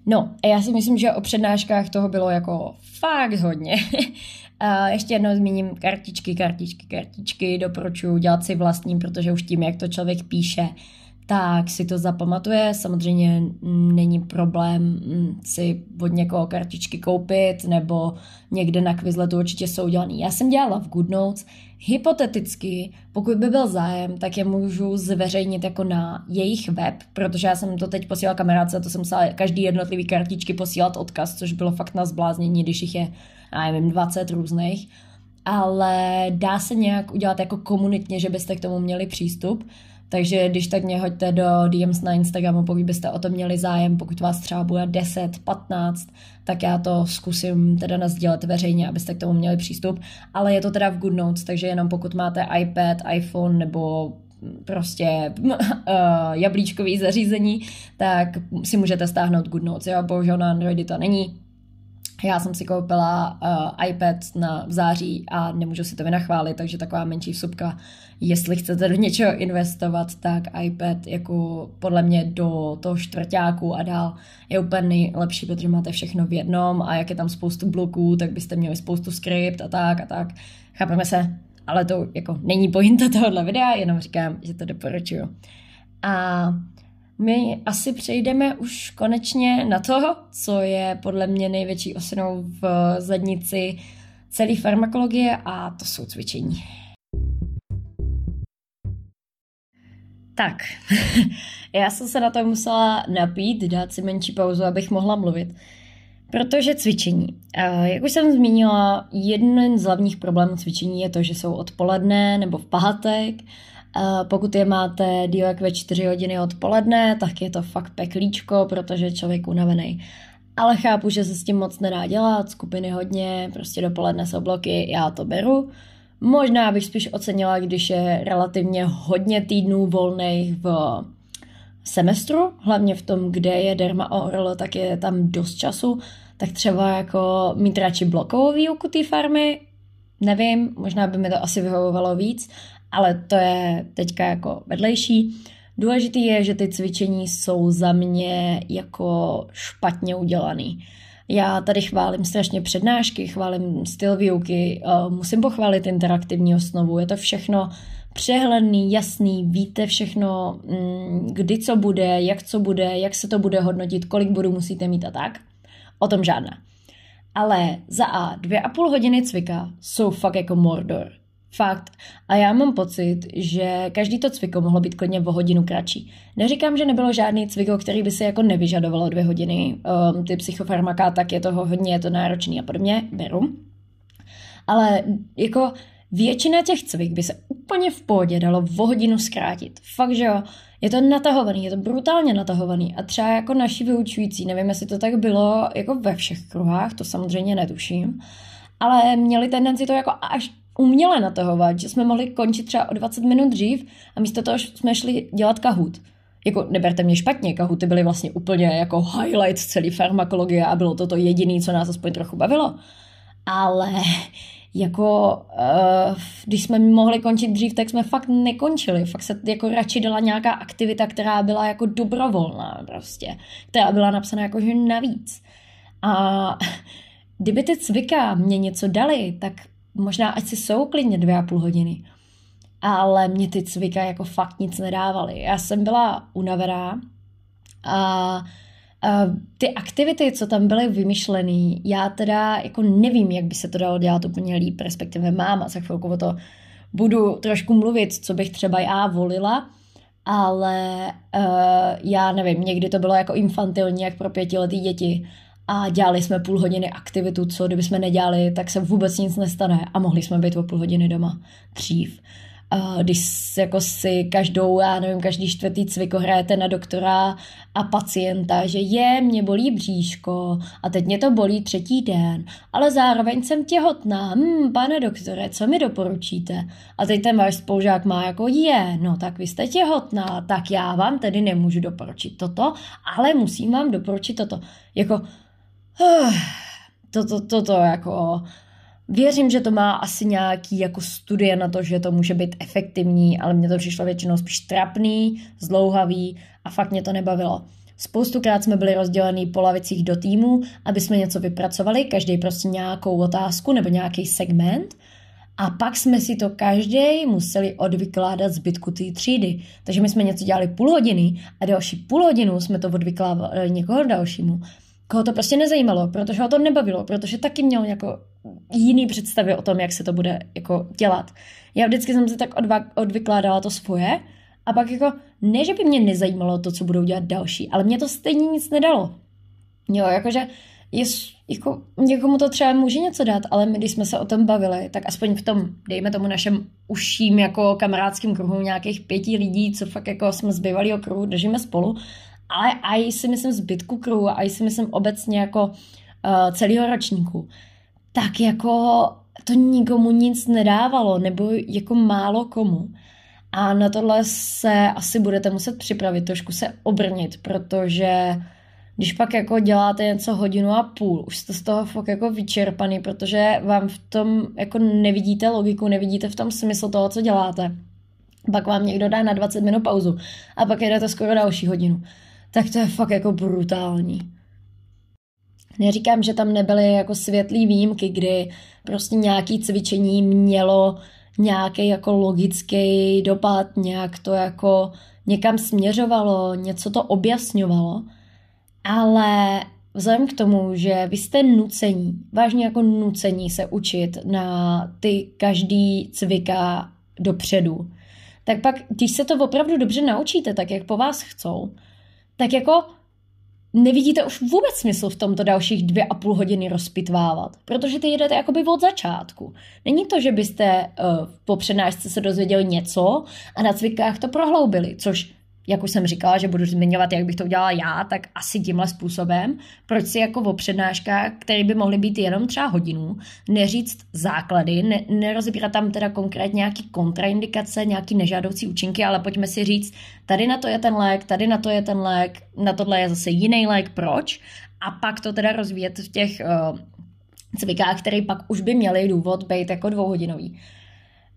No, a já si myslím, že o přednáškách toho bylo jako fakt hodně. a ještě jednou zmíním kartičky, kartičky, kartičky, doporučuji dělat si vlastní, protože už tím, jak to člověk píše, tak si to zapamatuje. Samozřejmě není problém mm, si od někoho kartičky koupit nebo někde na Quizletu určitě jsou udělaný. Já jsem dělala v GoodNotes. Hypoteticky, pokud by byl zájem, tak je můžu zveřejnit jako na jejich web, protože já jsem to teď posílala kamarádce, to jsem musela každý jednotlivý kartičky posílat odkaz, což bylo fakt na zbláznění, když jich je, já nevím, 20 různých ale dá se nějak udělat jako komunitně, že byste k tomu měli přístup. Takže když tak mě hoďte do DMs na Instagramu, pokud byste o to měli zájem, pokud vás třeba bude 10, 15, tak já to zkusím teda nazdílet veřejně, abyste k tomu měli přístup. Ale je to teda v GoodNotes, takže jenom pokud máte iPad, iPhone nebo prostě uh, jablíčkový zařízení, tak si můžete stáhnout GoodNotes. Jo, bohužel na Androidy to není, já jsem si koupila uh, iPad na v září a nemůžu si to vynachválit, takže taková menší vsupka. Jestli chcete do něčeho investovat, tak iPad jako podle mě do toho čtvrtáku a dál je úplně nejlepší, protože máte všechno v jednom a jak je tam spoustu bloků, tak byste měli spoustu skript a tak a tak. Chápeme se? Ale to jako není pointa tohohle videa, jenom říkám, že to doporučuju. A my asi přejdeme už konečně na to, co je podle mě největší osinou v zadnici celé farmakologie a to jsou cvičení. Tak, já jsem se na to musela napít, dát si menší pauzu, abych mohla mluvit. Protože cvičení. Jak už jsem zmínila, jeden z hlavních problémů cvičení je to, že jsou odpoledne nebo v pátek pokud je máte díl jak ve 4 hodiny odpoledne, tak je to fakt peklíčko, protože člověk unavený. Ale chápu, že se s tím moc nedá dělat, skupiny hodně, prostě dopoledne jsou bloky, já to beru. Možná bych spíš ocenila, když je relativně hodně týdnů volných v semestru, hlavně v tom, kde je derma ORL, tak je tam dost času, tak třeba jako mít radši blokovou výuku té farmy, nevím, možná by mi to asi vyhovovalo víc, ale to je teďka jako vedlejší. Důležitý je, že ty cvičení jsou za mě jako špatně udělaný. Já tady chválím strašně přednášky, chválím styl výuky, eh, musím pochválit interaktivní osnovu, je to všechno přehledný, jasný, víte všechno, mm, kdy co bude, jak co bude, jak se to bude hodnotit, kolik bodů musíte mít a tak. O tom žádná. Ale za A, dvě a půl hodiny cvika jsou fakt jako Mordor. Fakt. A já mám pocit, že každý to cviko mohlo být klidně o hodinu kratší. Neříkám, že nebylo žádný cviko, který by se jako nevyžadovalo dvě hodiny. Um, ty psychofarmaka, tak je toho hodně, je to náročný a podobně, beru. Ale jako většina těch cvik by se úplně v pohodě dalo o hodinu zkrátit. Fakt, že jo. Je to natahovaný, je to brutálně natahovaný. A třeba jako naši vyučující, nevím, jestli to tak bylo jako ve všech kruhách, to samozřejmě netuším, ale měli tendenci to jako až uměle natahovat, že jsme mohli končit třeba o 20 minut dřív a místo toho jsme šli dělat kahut. Jako, neberte mě špatně, kahuty byly vlastně úplně jako highlight celé farmakologie a bylo to to jediné, co nás aspoň trochu bavilo. Ale jako, uh, když jsme mohli končit dřív, tak jsme fakt nekončili. Fakt se jako radši dala nějaká aktivita, která byla jako dobrovolná prostě. Která byla napsaná jako, že navíc. A kdyby ty cvika mě něco dali, tak možná ať si jsou klidně dvě a půl hodiny. ale mě ty cvika jako fakt nic nedávaly. Já jsem byla unavená a Uh, ty aktivity, co tam byly vymyšlené, já teda jako nevím, jak by se to dalo dělat úplně líp, respektive mám a za chvilku o to budu trošku mluvit, co bych třeba já volila, ale uh, já nevím, někdy to bylo jako infantilní, jak pro pětiletý děti a dělali jsme půl hodiny aktivitu, co kdyby jsme nedělali, tak se vůbec nic nestane a mohli jsme být o půl hodiny doma dřív když jako si každou, já nevím, každý čtvrtý cvik hrajete na doktora a pacienta, že je, mě bolí bříško a teď mě to bolí třetí den, ale zároveň jsem těhotná, hmm, pane doktore, co mi doporučíte? A teď ten váš spolužák má jako je, no tak vy jste těhotná, tak já vám tedy nemůžu doporučit toto, ale musím vám doporučit toto. Jako, toto, toto, jako, Věřím, že to má asi nějaký jako studie na to, že to může být efektivní, ale mně to přišlo většinou spíš trapný, zdlouhavý a fakt mě to nebavilo. Spoustukrát jsme byli rozdělení po lavicích do týmu, aby jsme něco vypracovali, každý prostě nějakou otázku nebo nějaký segment a pak jsme si to každý museli odvykládat zbytku té třídy. Takže my jsme něco dělali půl hodiny a další půl hodinu jsme to odvykládali někoho dalšímu koho to prostě nezajímalo, protože ho to nebavilo, protože taky měl jako jiný představy o tom, jak se to bude jako dělat. Já vždycky jsem si tak odva- odvykládala to svoje a pak jako, ne, že by mě nezajímalo to, co budou dělat další, ale mě to stejně nic nedalo. Jo, jakože je, jako, někomu to třeba může něco dát, ale my, když jsme se o tom bavili, tak aspoň v tom, dejme tomu našem užším jako kamarádským kruhu nějakých pěti lidí, co fakt jako jsme z bývalého kruhu, držíme spolu, ale i si myslím zbytku kruhu a i si myslím obecně jako uh, celého ročníku, tak jako to nikomu nic nedávalo, nebo jako málo komu. A na tohle se asi budete muset připravit, trošku se obrnit, protože když pak jako děláte něco hodinu a půl, už jste z toho fakt jako vyčerpaný, protože vám v tom jako nevidíte logiku, nevidíte v tom smysl toho, co děláte. Pak vám někdo dá na 20 minut pauzu a pak jedete skoro další hodinu tak to je fakt jako brutální. Neříkám, že tam nebyly jako světlý výjimky, kdy prostě nějaký cvičení mělo nějaký jako logický dopad, nějak to jako někam směřovalo, něco to objasňovalo, ale vzhledem k tomu, že vy jste nucení, vážně jako nucení se učit na ty každý cvika dopředu, tak pak, když se to opravdu dobře naučíte, tak jak po vás chcou, tak jako nevidíte už vůbec smysl v tomto dalších dvě a půl hodiny rozpitvávat, protože ty jedete jakoby od začátku. Není to, že byste uh, po přednášce se dozvěděli něco a na cvikách to prohloubili, což jak už jsem říkala, že budu zmiňovat, jak bych to udělala já, tak asi tímhle způsobem. Proč si jako o přednáškách, které by mohly být jenom třeba hodinu, neříct základy, ne, nerozbírat tam teda konkrétně nějaký kontraindikace, nějaký nežádoucí účinky, ale pojďme si říct, tady na to je ten lék, tady na to je ten lék, na tohle je zase jiný lék, proč? A pak to teda rozvíjet v těch uh, cvikách, které pak už by měly důvod být jako dvouhodinový.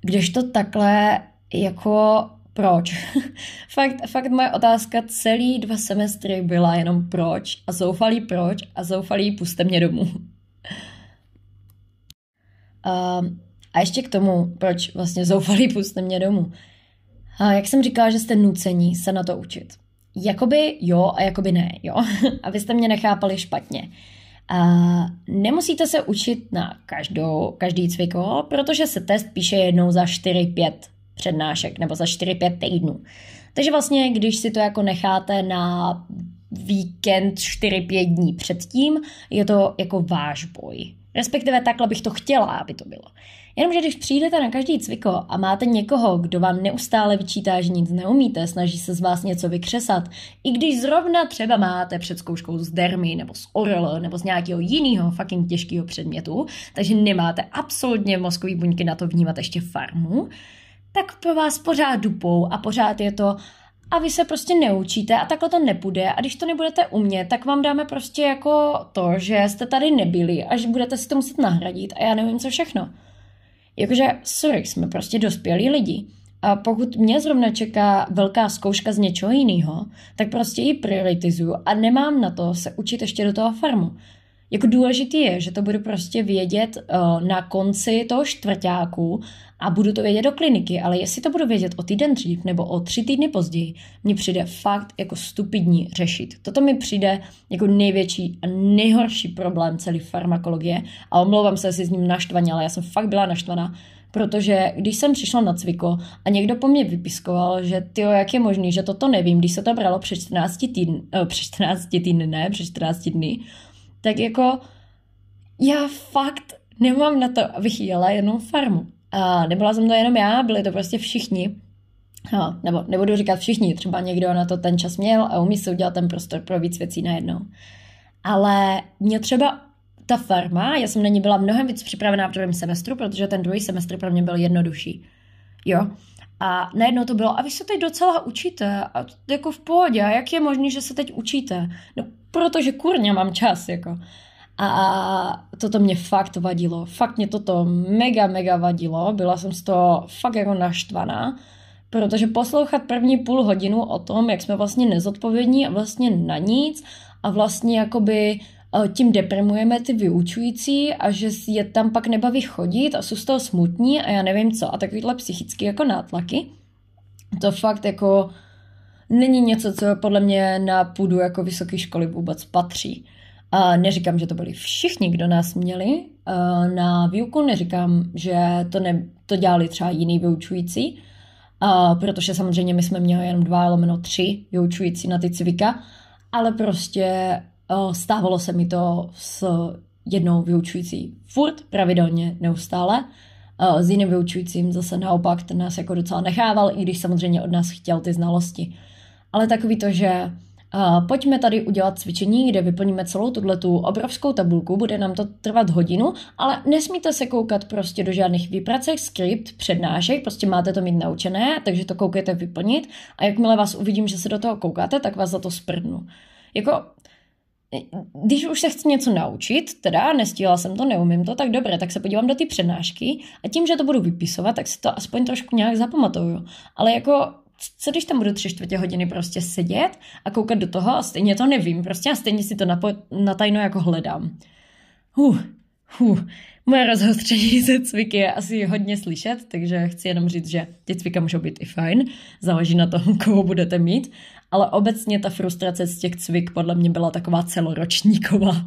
Kdežto takhle jako proč. fakt, fakt moje otázka celý dva semestry byla jenom proč a zoufalý proč a zoufalý puste mě domů. um, a ještě k tomu, proč vlastně zoufalý puste mě domů. A jak jsem říkala, že jste nucení se na to učit. Jakoby jo a jakoby ne, jo. Abyste mě nechápali špatně. A nemusíte se učit na každou, každý cviko, protože se test píše jednou za 4-5 přednášek nebo za 4-5 týdnů. Takže vlastně, když si to jako necháte na víkend 4-5 dní předtím, je to jako váš boj. Respektive takhle bych to chtěla, aby to bylo. Jenomže když přijdete na každý cviko a máte někoho, kdo vám neustále vyčítá, že nic neumíte, snaží se z vás něco vykřesat, i když zrovna třeba máte před zkouškou z dermy nebo z orl nebo z nějakého jiného fucking těžkého předmětu, takže nemáte absolutně mozkový buňky na to vnímat ještě farmu, tak pro vás pořád dupou a pořád je to a vy se prostě neučíte a takhle to nepůjde a když to nebudete umět, tak vám dáme prostě jako to, že jste tady nebyli a že budete si to muset nahradit a já nevím co všechno. Jakože, sorry, jsme prostě dospělí lidi. A pokud mě zrovna čeká velká zkouška z něčeho jiného, tak prostě ji prioritizuju a nemám na to se učit ještě do toho farmu. jako důležitý je, že to budu prostě vědět uh, na konci toho čtvrtáku a budu to vědět do kliniky, ale jestli to budu vědět o týden dřív nebo o tři týdny později, mně přijde fakt jako stupidní řešit. Toto mi přijde jako největší a nejhorší problém celé farmakologie a omlouvám se, jestli s ním naštvaně, ale já jsem fakt byla naštvaná, protože když jsem přišla na cviko a někdo po mně vypiskoval, že ty jak je možný, že toto nevím, když se to bralo před 14 týdny, uh, před 14 týdny, ne, před 14 dny, tak jako já fakt nemám na to, abych jela jenom farmu. A nebyla jsem to jenom já, byli to prostě všichni. No, nebo nebudu říkat všichni, třeba někdo na to ten čas měl a umí si udělat ten prostor pro víc věcí najednou. Ale mě třeba ta farma, já jsem na ní byla mnohem víc připravená v druhém semestru, protože ten druhý semestr pro mě byl jednodušší. Jo. A najednou to bylo, a vy se teď docela učíte, a jako v pohodě, a jak je možné, že se teď učíte? No, protože kurně mám čas, jako. A toto mě fakt vadilo. Fakt mě toto mega, mega vadilo. Byla jsem z toho fakt jako naštvaná. Protože poslouchat první půl hodinu o tom, jak jsme vlastně nezodpovědní a vlastně na nic a vlastně jakoby e, tím deprimujeme ty vyučující a že je tam pak nebaví chodit a jsou z toho smutní a já nevím co a takovýhle psychicky jako nátlaky. To fakt jako není něco, co podle mě na půdu jako vysoké školy vůbec patří. A neříkám, že to byli všichni, kdo nás měli na výuku, neříkám, že to, ne, to dělali třeba jiný vyučující, a protože samozřejmě my jsme měli jenom dva, lomeno tři vyučující na ty cvika, ale prostě stávalo se mi to s jednou vyučující furt, pravidelně, neustále. S jiným vyučujícím zase naopak, ten nás jako docela nechával, i když samozřejmě od nás chtěl ty znalosti. Ale takový to, že Uh, pojďme tady udělat cvičení, kde vyplníme celou tuto obrovskou tabulku, bude nám to trvat hodinu, ale nesmíte se koukat prostě do žádných výpracech, skript, přednášek, prostě máte to mít naučené, takže to koukejte vyplnit a jakmile vás uvidím, že se do toho koukáte, tak vás za to sprdnu. Jako, když už se chci něco naučit, teda nestíhala jsem to, neumím to, tak dobré, tak se podívám do ty přednášky a tím, že to budu vypisovat, tak si to aspoň trošku nějak zapamatuju. Ale jako co když tam budu tři čtvrtě hodiny prostě sedět a koukat do toho a stejně to nevím, prostě a stejně si to napo- natajno jako hledám. Huh, huh. Moje rozhostření ze cviky je asi hodně slyšet, takže chci jenom říct, že ty cvika můžou být i fajn, záleží na tom, koho budete mít, ale obecně ta frustrace z těch cvik podle mě byla taková celoročníková.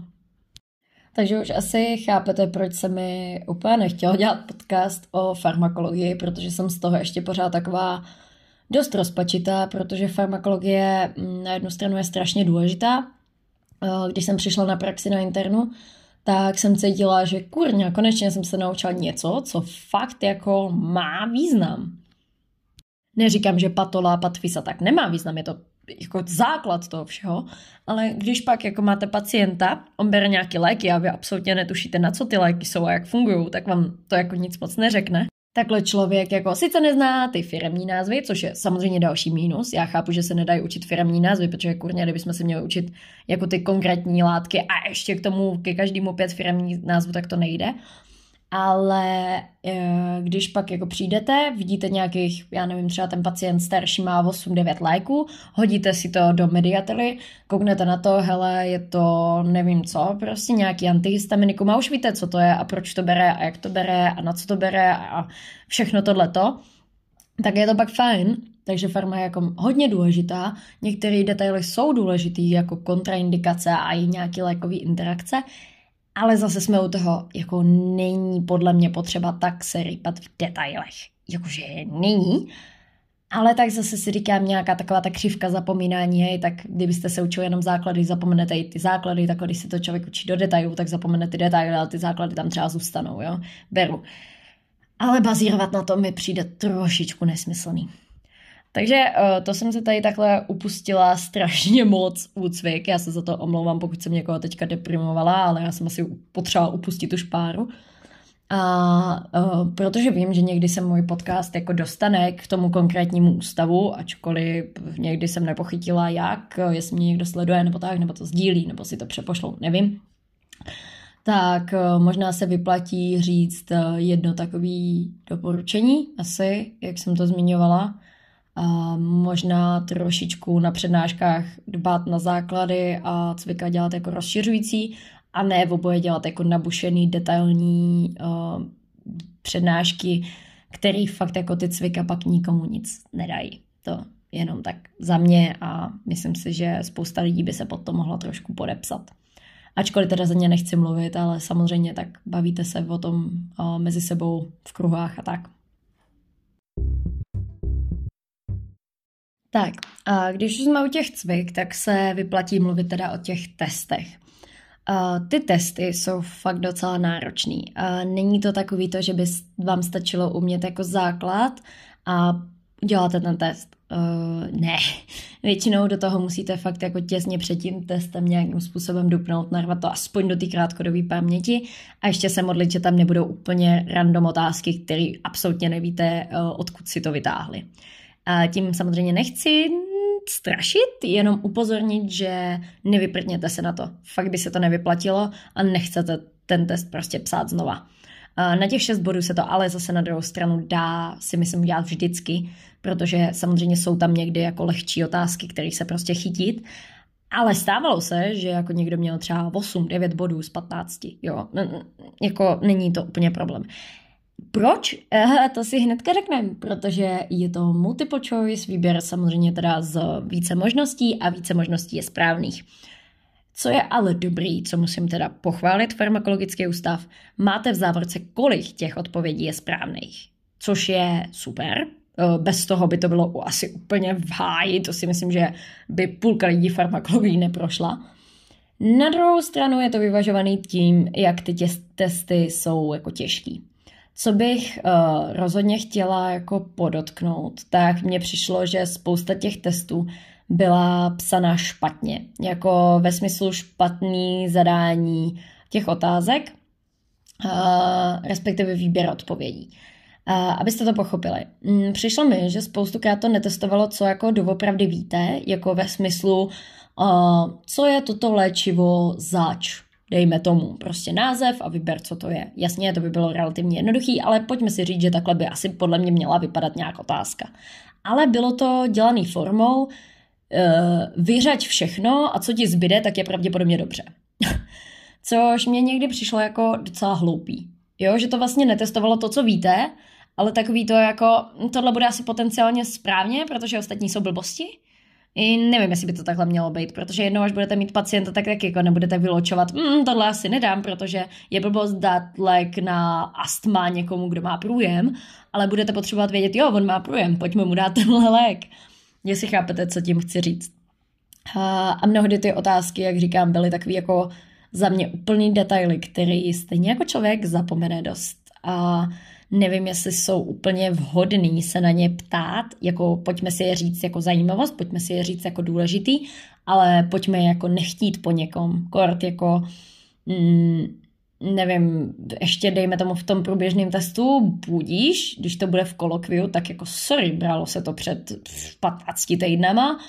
Takže už asi chápete, proč se mi úplně nechtělo dělat podcast o farmakologii, protože jsem z toho ještě pořád taková dost rozpačitá, protože farmakologie mm, na jednu stranu je strašně důležitá. Eh, když jsem přišla na praxi na internu, tak jsem cítila, že kurňa, konečně jsem se naučila něco, co fakt jako má význam. Neříkám, že patola, patfisa tak nemá význam, je to jako základ toho všeho, ale když pak jako máte pacienta, on bere nějaký léky a vy absolutně netušíte, na co ty léky jsou a jak fungují, tak vám to jako nic moc neřekne takhle člověk jako sice nezná ty firemní názvy, což je samozřejmě další mínus. Já chápu, že se nedají učit firemní názvy, protože kurně, kdybychom se měli učit jako ty konkrétní látky a ještě k tomu ke každému pět firemní názvu, tak to nejde ale eh, když pak jako přijdete, vidíte nějakých, já nevím, třeba ten pacient starší má 8-9 léků, hodíte si to do mediately, kouknete na to, hele, je to nevím co, prostě nějaký antihistaminikum a už víte, co to je a proč to bere a jak to bere a na co to bere a všechno tohleto, tak je to pak fajn, takže farma je jako hodně důležitá. Některé detaily jsou důležitý, jako kontraindikace a i nějaké lékové interakce, ale zase jsme u toho, jako není podle mě potřeba tak se rypat v detailech. Jakože není, ale tak zase si říkám nějaká taková ta křivka zapomínání, hej, tak kdybyste se učili jenom základy, zapomenete i ty základy, tak když se to člověk učí do detailů, tak zapomene ty detaily, ale ty základy tam třeba zůstanou, jo, beru. Ale bazírovat na tom mi přijde trošičku nesmyslný. Takže uh, to jsem se tady takhle upustila strašně moc úcvik. Já se za to omlouvám, pokud jsem někoho teďka deprimovala, ale já jsem asi potřebovala upustit už páru. A uh, protože vím, že někdy se můj podcast jako dostane k tomu konkrétnímu ústavu, ačkoliv někdy jsem nepochytila jak, jestli mě někdo sleduje nebo tak, nebo to sdílí, nebo si to přepošlou, nevím. Tak uh, možná se vyplatí říct uh, jedno takové doporučení, asi, jak jsem to zmiňovala a možná trošičku na přednáškách dbát na základy a cvika dělat jako rozšiřující a ne oboje dělat jako nabušený, detailní uh, přednášky, který fakt jako ty cvika pak nikomu nic nedají. To jenom tak za mě a myslím si, že spousta lidí by se pod to mohlo trošku podepsat. Ačkoliv teda za ně nechci mluvit, ale samozřejmě tak bavíte se o tom uh, mezi sebou v kruhách a tak. Tak, a když už jsme u těch cvik, tak se vyplatí mluvit teda o těch testech. Uh, ty testy jsou fakt docela náročný. Uh, není to takový to, že by vám stačilo umět jako základ a uděláte ten test. Uh, ne, většinou do toho musíte fakt jako těsně před tím testem nějakým způsobem dupnout, narvat to aspoň do té krátkodobé paměti a ještě se modlit, že tam nebudou úplně random otázky, které absolutně nevíte, uh, odkud si to vytáhli. A tím samozřejmě nechci strašit, jenom upozornit, že nevyprtněte se na to. Fakt by se to nevyplatilo a nechcete ten test prostě psát znova. Na těch šest bodů se to ale zase na druhou stranu dá si myslím dělat vždycky, protože samozřejmě jsou tam někdy jako lehčí otázky, které se prostě chytit, ale stávalo se, že jako někdo měl třeba 8, 9 bodů z 15, jo, jako není to úplně problém. Proč? To si hnedka řekneme, protože je to multiple choice, výběr samozřejmě teda z více možností a více možností je správných. Co je ale dobrý, co musím teda pochválit farmakologický ústav, máte v závorce, kolik těch odpovědí je správných, což je super. Eh, bez toho by to bylo asi úplně v háji, to si myslím, že by půlka lidí farmakologii neprošla. Na druhou stranu je to vyvažovaný tím, jak ty testy jsou jako těžký. Co bych uh, rozhodně chtěla jako podotknout, tak mně přišlo, že spousta těch testů byla psaná špatně, jako ve smyslu špatný zadání těch otázek, uh, respektive výběr odpovědí. Uh, abyste to pochopili. Mm, přišlo mi, že spoustukrát to netestovalo, co jako doopravdy víte, jako ve smyslu, uh, co je toto léčivo zač, dejme tomu prostě název a vyber, co to je. Jasně, to by bylo relativně jednoduchý, ale pojďme si říct, že takhle by asi podle mě měla vypadat nějaká otázka. Ale bylo to dělané formou, uh, vyřať všechno a co ti zbyde, tak je pravděpodobně dobře. Což mě někdy přišlo jako docela hloupý. Jo, že to vlastně netestovalo to, co víte, ale takový to jako, tohle bude asi potenciálně správně, protože ostatní jsou blbosti. I nevím, jestli by to takhle mělo být, protože jednou, až budete mít pacienta, tak tak jako nebudete vyločovat, mm, tohle asi nedám, protože je blbost dát lék na astma někomu, kdo má průjem, ale budete potřebovat vědět, jo, on má průjem, pojďme mu dát tenhle lék. Jestli chápete, co tím chci říct. A mnohdy ty otázky, jak říkám, byly takový jako za mě úplný detaily, který stejně jako člověk zapomene dost. A nevím, jestli jsou úplně vhodný se na ně ptát, jako pojďme si je říct jako zajímavost, pojďme si je říct jako důležitý, ale pojďme jako nechtít po někom, kort jako mm, nevím, ještě dejme tomu v tom průběžném testu, budíš, když to bude v kolokviu, tak jako sorry, bralo se to před 15 týdnama,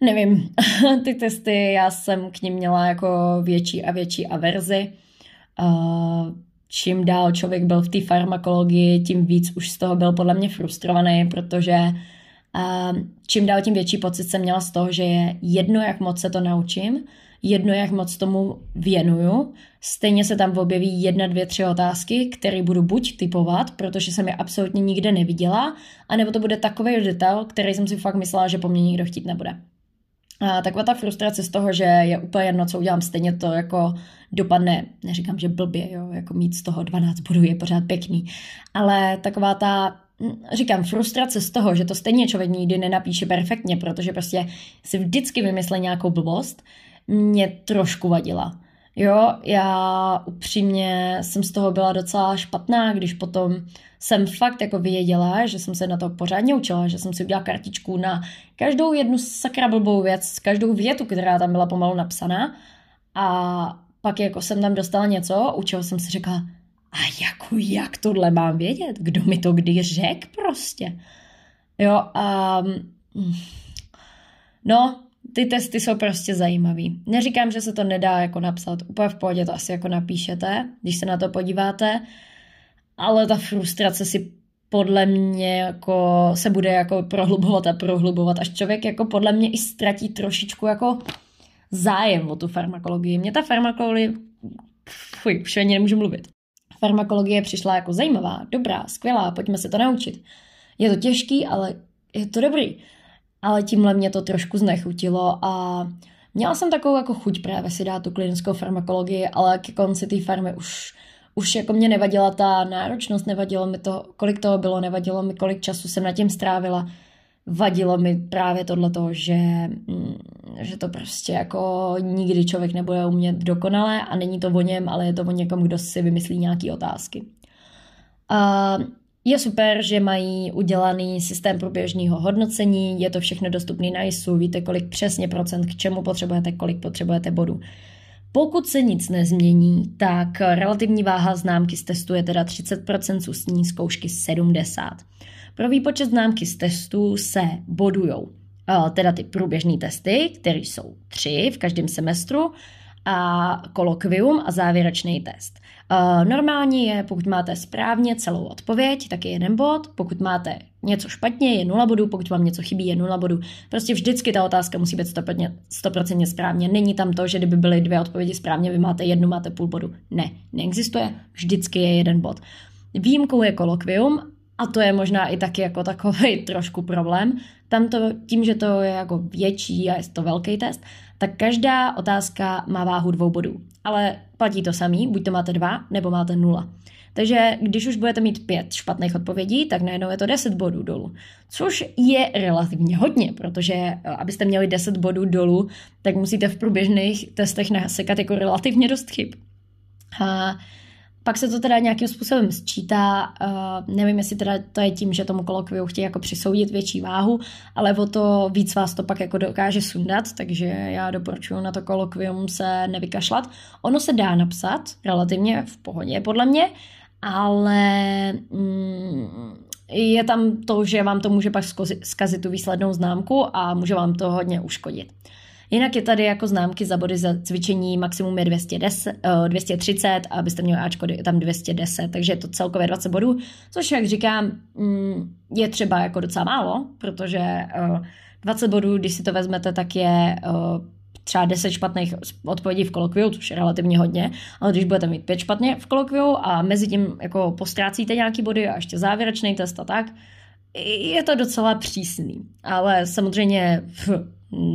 nevím, ty testy, já jsem k ním měla jako větší a větší averzi, uh, čím dál člověk byl v té farmakologii, tím víc už z toho byl podle mě frustrovaný, protože uh, čím dál tím větší pocit jsem měla z toho, že je jedno, jak moc se to naučím, jedno, jak moc tomu věnuju. Stejně se tam objeví jedna, dvě, tři otázky, které budu buď typovat, protože jsem je absolutně nikde neviděla, anebo to bude takový detail, který jsem si fakt myslela, že po mně nikdo chtít nebude. A taková ta frustrace z toho, že je úplně jedno, co udělám, stejně to jako dopadne, neříkám, že blbě, jo, jako mít z toho 12 bodů je pořád pěkný, ale taková ta hm, říkám, frustrace z toho, že to stejně člověk nikdy nenapíše perfektně, protože prostě si vždycky vymyslí nějakou blbost, mě trošku vadila. Jo, já upřímně jsem z toho byla docela špatná, když potom jsem fakt jako věděla, že jsem se na to pořádně učila, že jsem si udělala kartičku na každou jednu sakra blbou věc, každou větu, která tam byla pomalu napsaná a pak jako jsem tam dostala něco, u čeho jsem si řekla, a jako jak tohle mám vědět? Kdo mi to kdy řek prostě? Jo, a um, no, ty testy jsou prostě zajímavý. Neříkám, že se to nedá jako napsat, úplně v pohodě to asi jako napíšete, když se na to podíváte, ale ta frustrace si podle mě jako se bude jako prohlubovat a prohlubovat, až člověk jako podle mě i ztratí trošičku jako zájem o tu farmakologii. Mě ta farmakologie, fuj, už ani nemůžu mluvit. Farmakologie přišla jako zajímavá, dobrá, skvělá, pojďme se to naučit. Je to těžký, ale je to dobrý. Ale tímhle mě to trošku znechutilo a měla jsem takovou jako chuť právě si dát tu klinickou farmakologii, ale ke konci té farmy už už jako mě nevadila ta náročnost, nevadilo mi to, kolik toho bylo, nevadilo mi, kolik času jsem na tím strávila. Vadilo mi právě tohleto, že, mm, že to prostě jako nikdy člověk nebude umět dokonale a není to o něm, ale je to o někom, kdo si vymyslí nějaké otázky. A je super, že mají udělaný systém průběžného hodnocení, je to všechno dostupné na ISU, víte, kolik přesně procent k čemu potřebujete, kolik potřebujete bodů. Pokud se nic nezmění, tak relativní váha známky z testu je teda 30%, z ústní zkoušky 70%. Pro výpočet známky z testu se bodujou teda ty průběžné testy, které jsou tři v každém semestru, a kolokvium a závěrečný test. Uh, normální je, pokud máte správně celou odpověď, tak je jeden bod, pokud máte něco špatně, je nula bodů, pokud vám něco chybí, je nula bodů. Prostě vždycky ta otázka musí být 100%, 100% správně. Není tam to, že kdyby byly dvě odpovědi správně, vy máte jednu, máte půl bodu. Ne, neexistuje, vždycky je jeden bod. Výjimkou je kolokvium a to je možná i taky jako takový trošku problém. Tam to, tím, že to je jako větší a je to velký test, tak každá otázka má váhu dvou bodů. Ale platí to samý, buď to máte dva, nebo máte nula. Takže když už budete mít pět špatných odpovědí, tak najednou je to 10 bodů dolů. Což je relativně hodně, protože eh, abyste měli 10 bodů dolů, tak musíte v průběžných testech nasekat jako relativně dost chyb. A pak se to teda nějakým způsobem sčítá, uh, nevím, jestli teda to je tím, že tomu kolokviu chtějí jako přisoudit větší váhu, ale o to víc vás to pak jako dokáže sundat, takže já doporučuji na to kolokvium se nevykašlat. Ono se dá napsat relativně v pohodě, podle mě, ale mm, je tam to, že vám to může pak zkazit tu výslednou známku a může vám to hodně uškodit. Jinak je tady jako známky za body za cvičení maximum je 210, 230 a abyste měli Ačko tam 210, takže je to celkově 20 bodů, což jak říkám, mm, je třeba jako docela málo, protože 20 bodů, když si to vezmete, tak je třeba 10 špatných odpovědí v kolokviu, což je relativně hodně, ale když budete mít 5 špatně v kolokviu a mezi tím jako postrácíte nějaký body a ještě závěrečný test a tak, je to docela přísný. Ale samozřejmě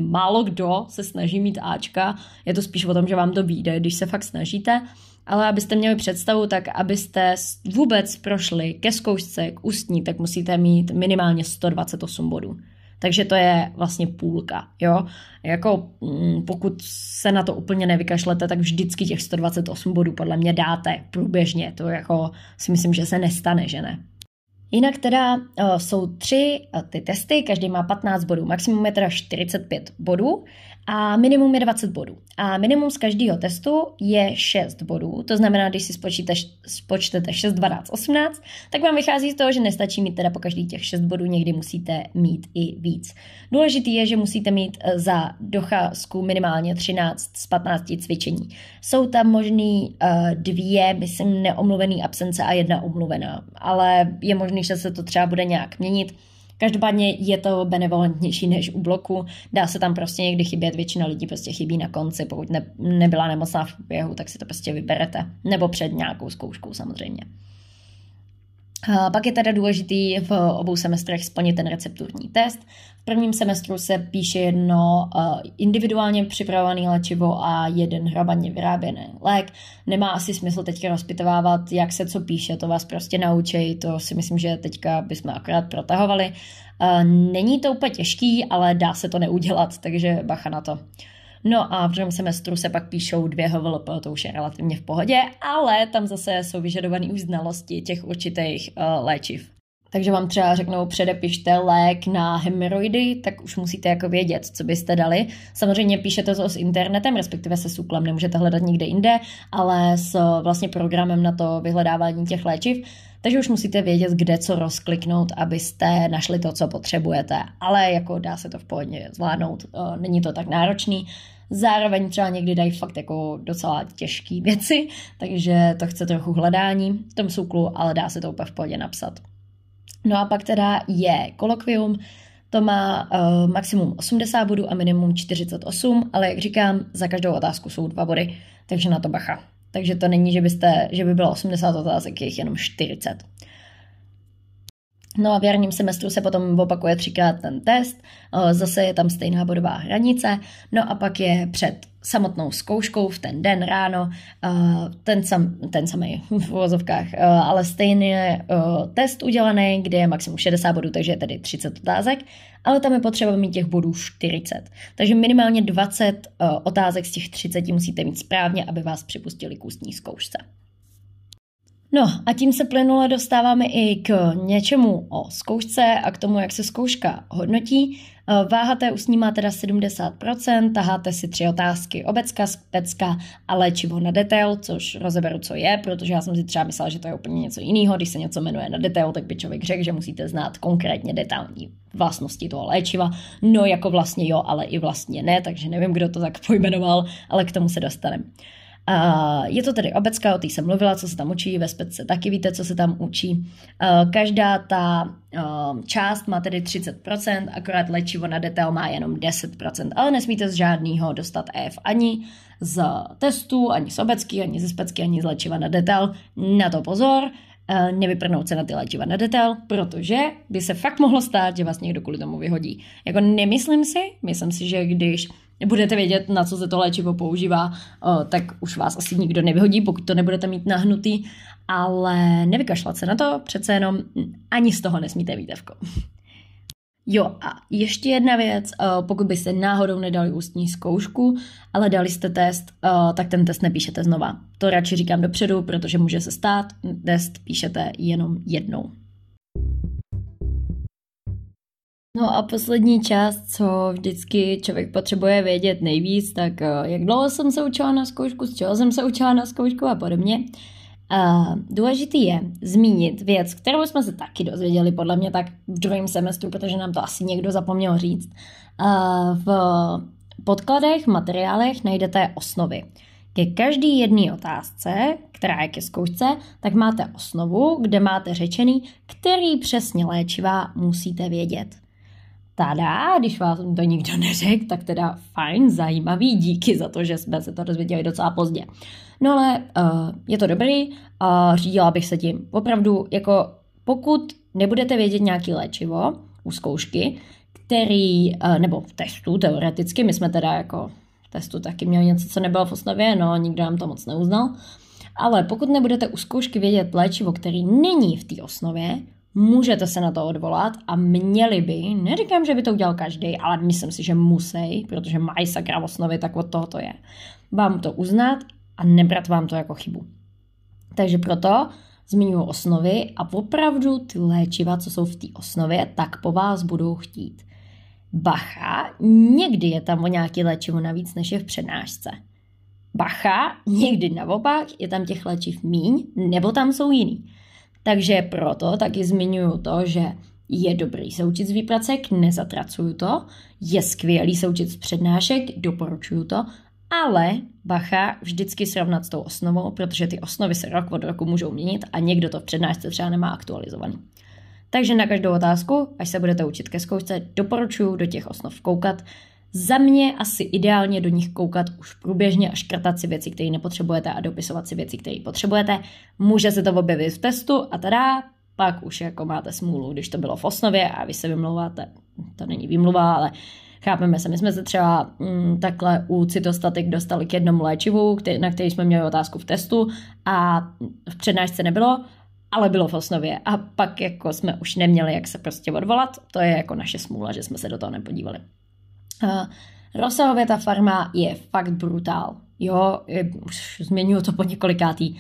málo kdo se snaží mít Ačka, je to spíš o tom, že vám to vyjde, když se fakt snažíte, ale abyste měli představu, tak abyste vůbec prošli ke zkoušce, k ústní, tak musíte mít minimálně 128 bodů. Takže to je vlastně půlka, jo. Jako mm, pokud se na to úplně nevykašlete, tak vždycky těch 128 bodů podle mě dáte průběžně. To jako si myslím, že se nestane, že ne. Jinak teda uh, jsou tři uh, ty testy, každý má 15 bodů, maximum je teda 45 bodů a minimum je 20 bodů. A minimum z každého testu je 6 bodů, to znamená, když si spočíte, spočtete 6, 12, 18, tak vám vychází z toho, že nestačí mít teda po každý těch 6 bodů, někdy musíte mít i víc. Důležitý je, že musíte mít eh, za docházku minimálně 13 z 15 cvičení. Jsou tam možný uh, dvě, myslím, neomluvený absence a jedna omluvená, ale je možný, že se to třeba bude nějak měnit Každopádně je to benevolentnější než u bloku. Dá se tam prostě někdy chybět, většina lidí prostě chybí na konci, pokud ne, nebyla nemocná v průběhu, tak si to prostě vyberete. Nebo před nějakou zkouškou samozřejmě. Pak je teda důležitý v obou semestrech splnit ten recepturní test. V prvním semestru se píše jedno uh, individuálně připravované léčivo a jeden hrabaně vyráběný lék. Nemá asi smysl teďka rozpitovávat, jak se co píše, to vás prostě naučí, to si myslím, že teďka bychom akorát protahovali. Uh, není to úplně těžký, ale dá se to neudělat, takže bacha na to. No a v druhém semestru se pak píšou dvě HVLP, to už je relativně v pohodě, ale tam zase jsou vyžadované už znalosti těch určitých uh, léčiv. Takže vám třeba řeknou, předepište lék na hemoroidy, tak už musíte jako vědět, co byste dali. Samozřejmě píšete to s internetem, respektive se SUKLem, nemůžete hledat nikde jinde, ale s vlastně programem na to vyhledávání těch léčiv. Takže už musíte vědět, kde co rozkliknout, abyste našli to, co potřebujete. Ale jako dá se to v pohodě zvládnout, není to tak náročný. Zároveň třeba někdy dají fakt jako docela těžké věci, takže to chce trochu hledání v tom SUKLu, ale dá se to úplně v pohodě napsat. No a pak teda je kolokvium, to má uh, maximum 80 bodů a minimum 48, ale jak říkám, za každou otázku jsou dva body, takže na to bacha. Takže to není, že, byste, že by bylo 80 otázek, je jich jenom 40. No a v jarním semestru se potom opakuje třikrát ten test, zase je tam stejná bodová hranice, no a pak je před samotnou zkouškou v ten den ráno, ten, sam, ten samý v uvozovkách, ale stejný test udělaný, kde je maximum 60 bodů, takže je tedy 30 otázek, ale tam je potřeba mít těch bodů 40. Takže minimálně 20 otázek z těch 30 musíte mít správně, aby vás připustili k ústní zkoušce. No a tím se plynule dostáváme i k něčemu o zkoušce a k tomu, jak se zkouška hodnotí. Eh, váha té ústní má teda 70%, taháte si tři otázky, obecka, specka a léčivo na detail, což rozeberu, co je, protože já jsem si třeba myslela, že to je úplně něco jiného. Když se něco jmenuje na detail, tak by člověk řekl, že musíte znát konkrétně detailní vlastnosti toho léčiva. No jako vlastně jo, ale i vlastně ne, takže nevím, kdo to tak pojmenoval, ale k tomu se dostaneme. Je to tedy obecka, o té jsem mluvila, co se tam učí, ve spece taky víte, co se tam učí. Každá ta část má tedy 30%, akorát léčivo na detail má jenom 10%, ale nesmíte z žádného dostat EF ani z testů, ani z obecky, ani ze specky, ani z léčiva na detail. Na to pozor, nevyprnout se na ty léčiva na detail, protože by se fakt mohlo stát, že vás někdo kvůli tomu vyhodí. Jako nemyslím si, myslím si, že když budete vědět, na co se to léčivo používá, tak už vás asi nikdo nevyhodí, pokud to nebudete mít nahnutý, ale nevykašlat se na to, přece jenom ani z toho nesmíte výtevko. Jo a ještě jedna věc, pokud byste náhodou nedali ústní zkoušku, ale dali jste test, tak ten test nepíšete znova. To radši říkám dopředu, protože může se stát, test píšete jenom jednou. No a poslední část, co vždycky člověk potřebuje vědět nejvíc, tak eh, jak dlouho jsem se učila na zkoušku, z čeho jsem se učila na zkoušku a podobně. A důležitý je zmínit věc, kterou jsme se taky dozvěděli podle mě tak v druhém semestru, protože nám to asi někdo zapomněl říct. A v podkladech, materiálech najdete osnovy. Ke každý jedné otázce, která je ke zkoušce, tak máte osnovu, kde máte řečený, který přesně léčiva musíte vědět. Tada, když vás to nikdo neřekl, tak teda fajn, zajímavý, díky za to, že jsme se to dozvěděli docela pozdě. No ale uh, je to dobrý a uh, řídila bych se tím. Opravdu, jako pokud nebudete vědět nějaký léčivo u zkoušky, který, uh, nebo v testu teoreticky, my jsme teda jako v testu taky měli něco, co nebylo v osnově, no nikdo nám to moc neuznal, ale pokud nebudete u zkoušky vědět léčivo, který není v té osnově, můžete se na to odvolat a měli by, neříkám, že by to udělal každý, ale myslím si, že musí, protože mají sakra osnovy, tak od toho to je. Vám to uznat a nebrat vám to jako chybu. Takže proto zmiňuji osnovy a opravdu ty léčiva, co jsou v té osnově, tak po vás budou chtít. Bacha, někdy je tam o nějaký léčivo navíc, než je v přednášce. Bacha, někdy naopak je tam těch léčiv míň, nebo tam jsou jiný. Takže proto taky zmiňuju to, že je dobrý se učit z výpracek, nezatracuju to, je skvělý se učit z přednášek, doporučuju to, ale bacha vždycky srovnat s tou osnovou, protože ty osnovy se rok od roku můžou měnit a někdo to v přednášce třeba nemá aktualizovaný. Takže na každou otázku, až se budete učit ke zkoušce, doporučuji do těch osnov koukat, za mě asi ideálně do nich koukat už průběžně a škrtat si věci, které nepotřebujete a dopisovat si věci, které potřebujete. Může se to objevit v testu a teda pak už jako máte smůlu, když to bylo v osnově a vy se vymlouváte. To není výmluva, ale chápeme se. My jsme se třeba mm, takhle u cytostatik dostali k jednomu léčivu, který, na který jsme měli otázku v testu a v přednášce nebylo, ale bylo v osnově. A pak jako jsme už neměli, jak se prostě odvolat. To je jako naše smůla, že jsme se do toho nepodívali. Uh, rozsahově ta farma je fakt brutál. Jo, už zmiňuji to po několikátý.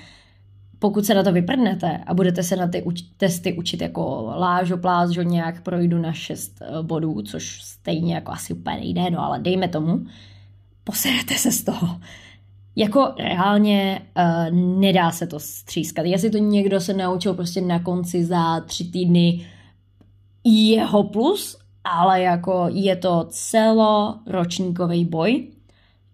Pokud se na to vyprdnete a budete se na ty uč- testy učit jako lážo, plázžo, nějak projdu na 6 uh, bodů, což stejně jako asi úplně nejde, no ale dejme tomu, poserete se z toho. Jako reálně uh, nedá se to střískat. Jestli to někdo se naučil prostě na konci za tři týdny jeho plus, ale jako je to celoročníkový boj.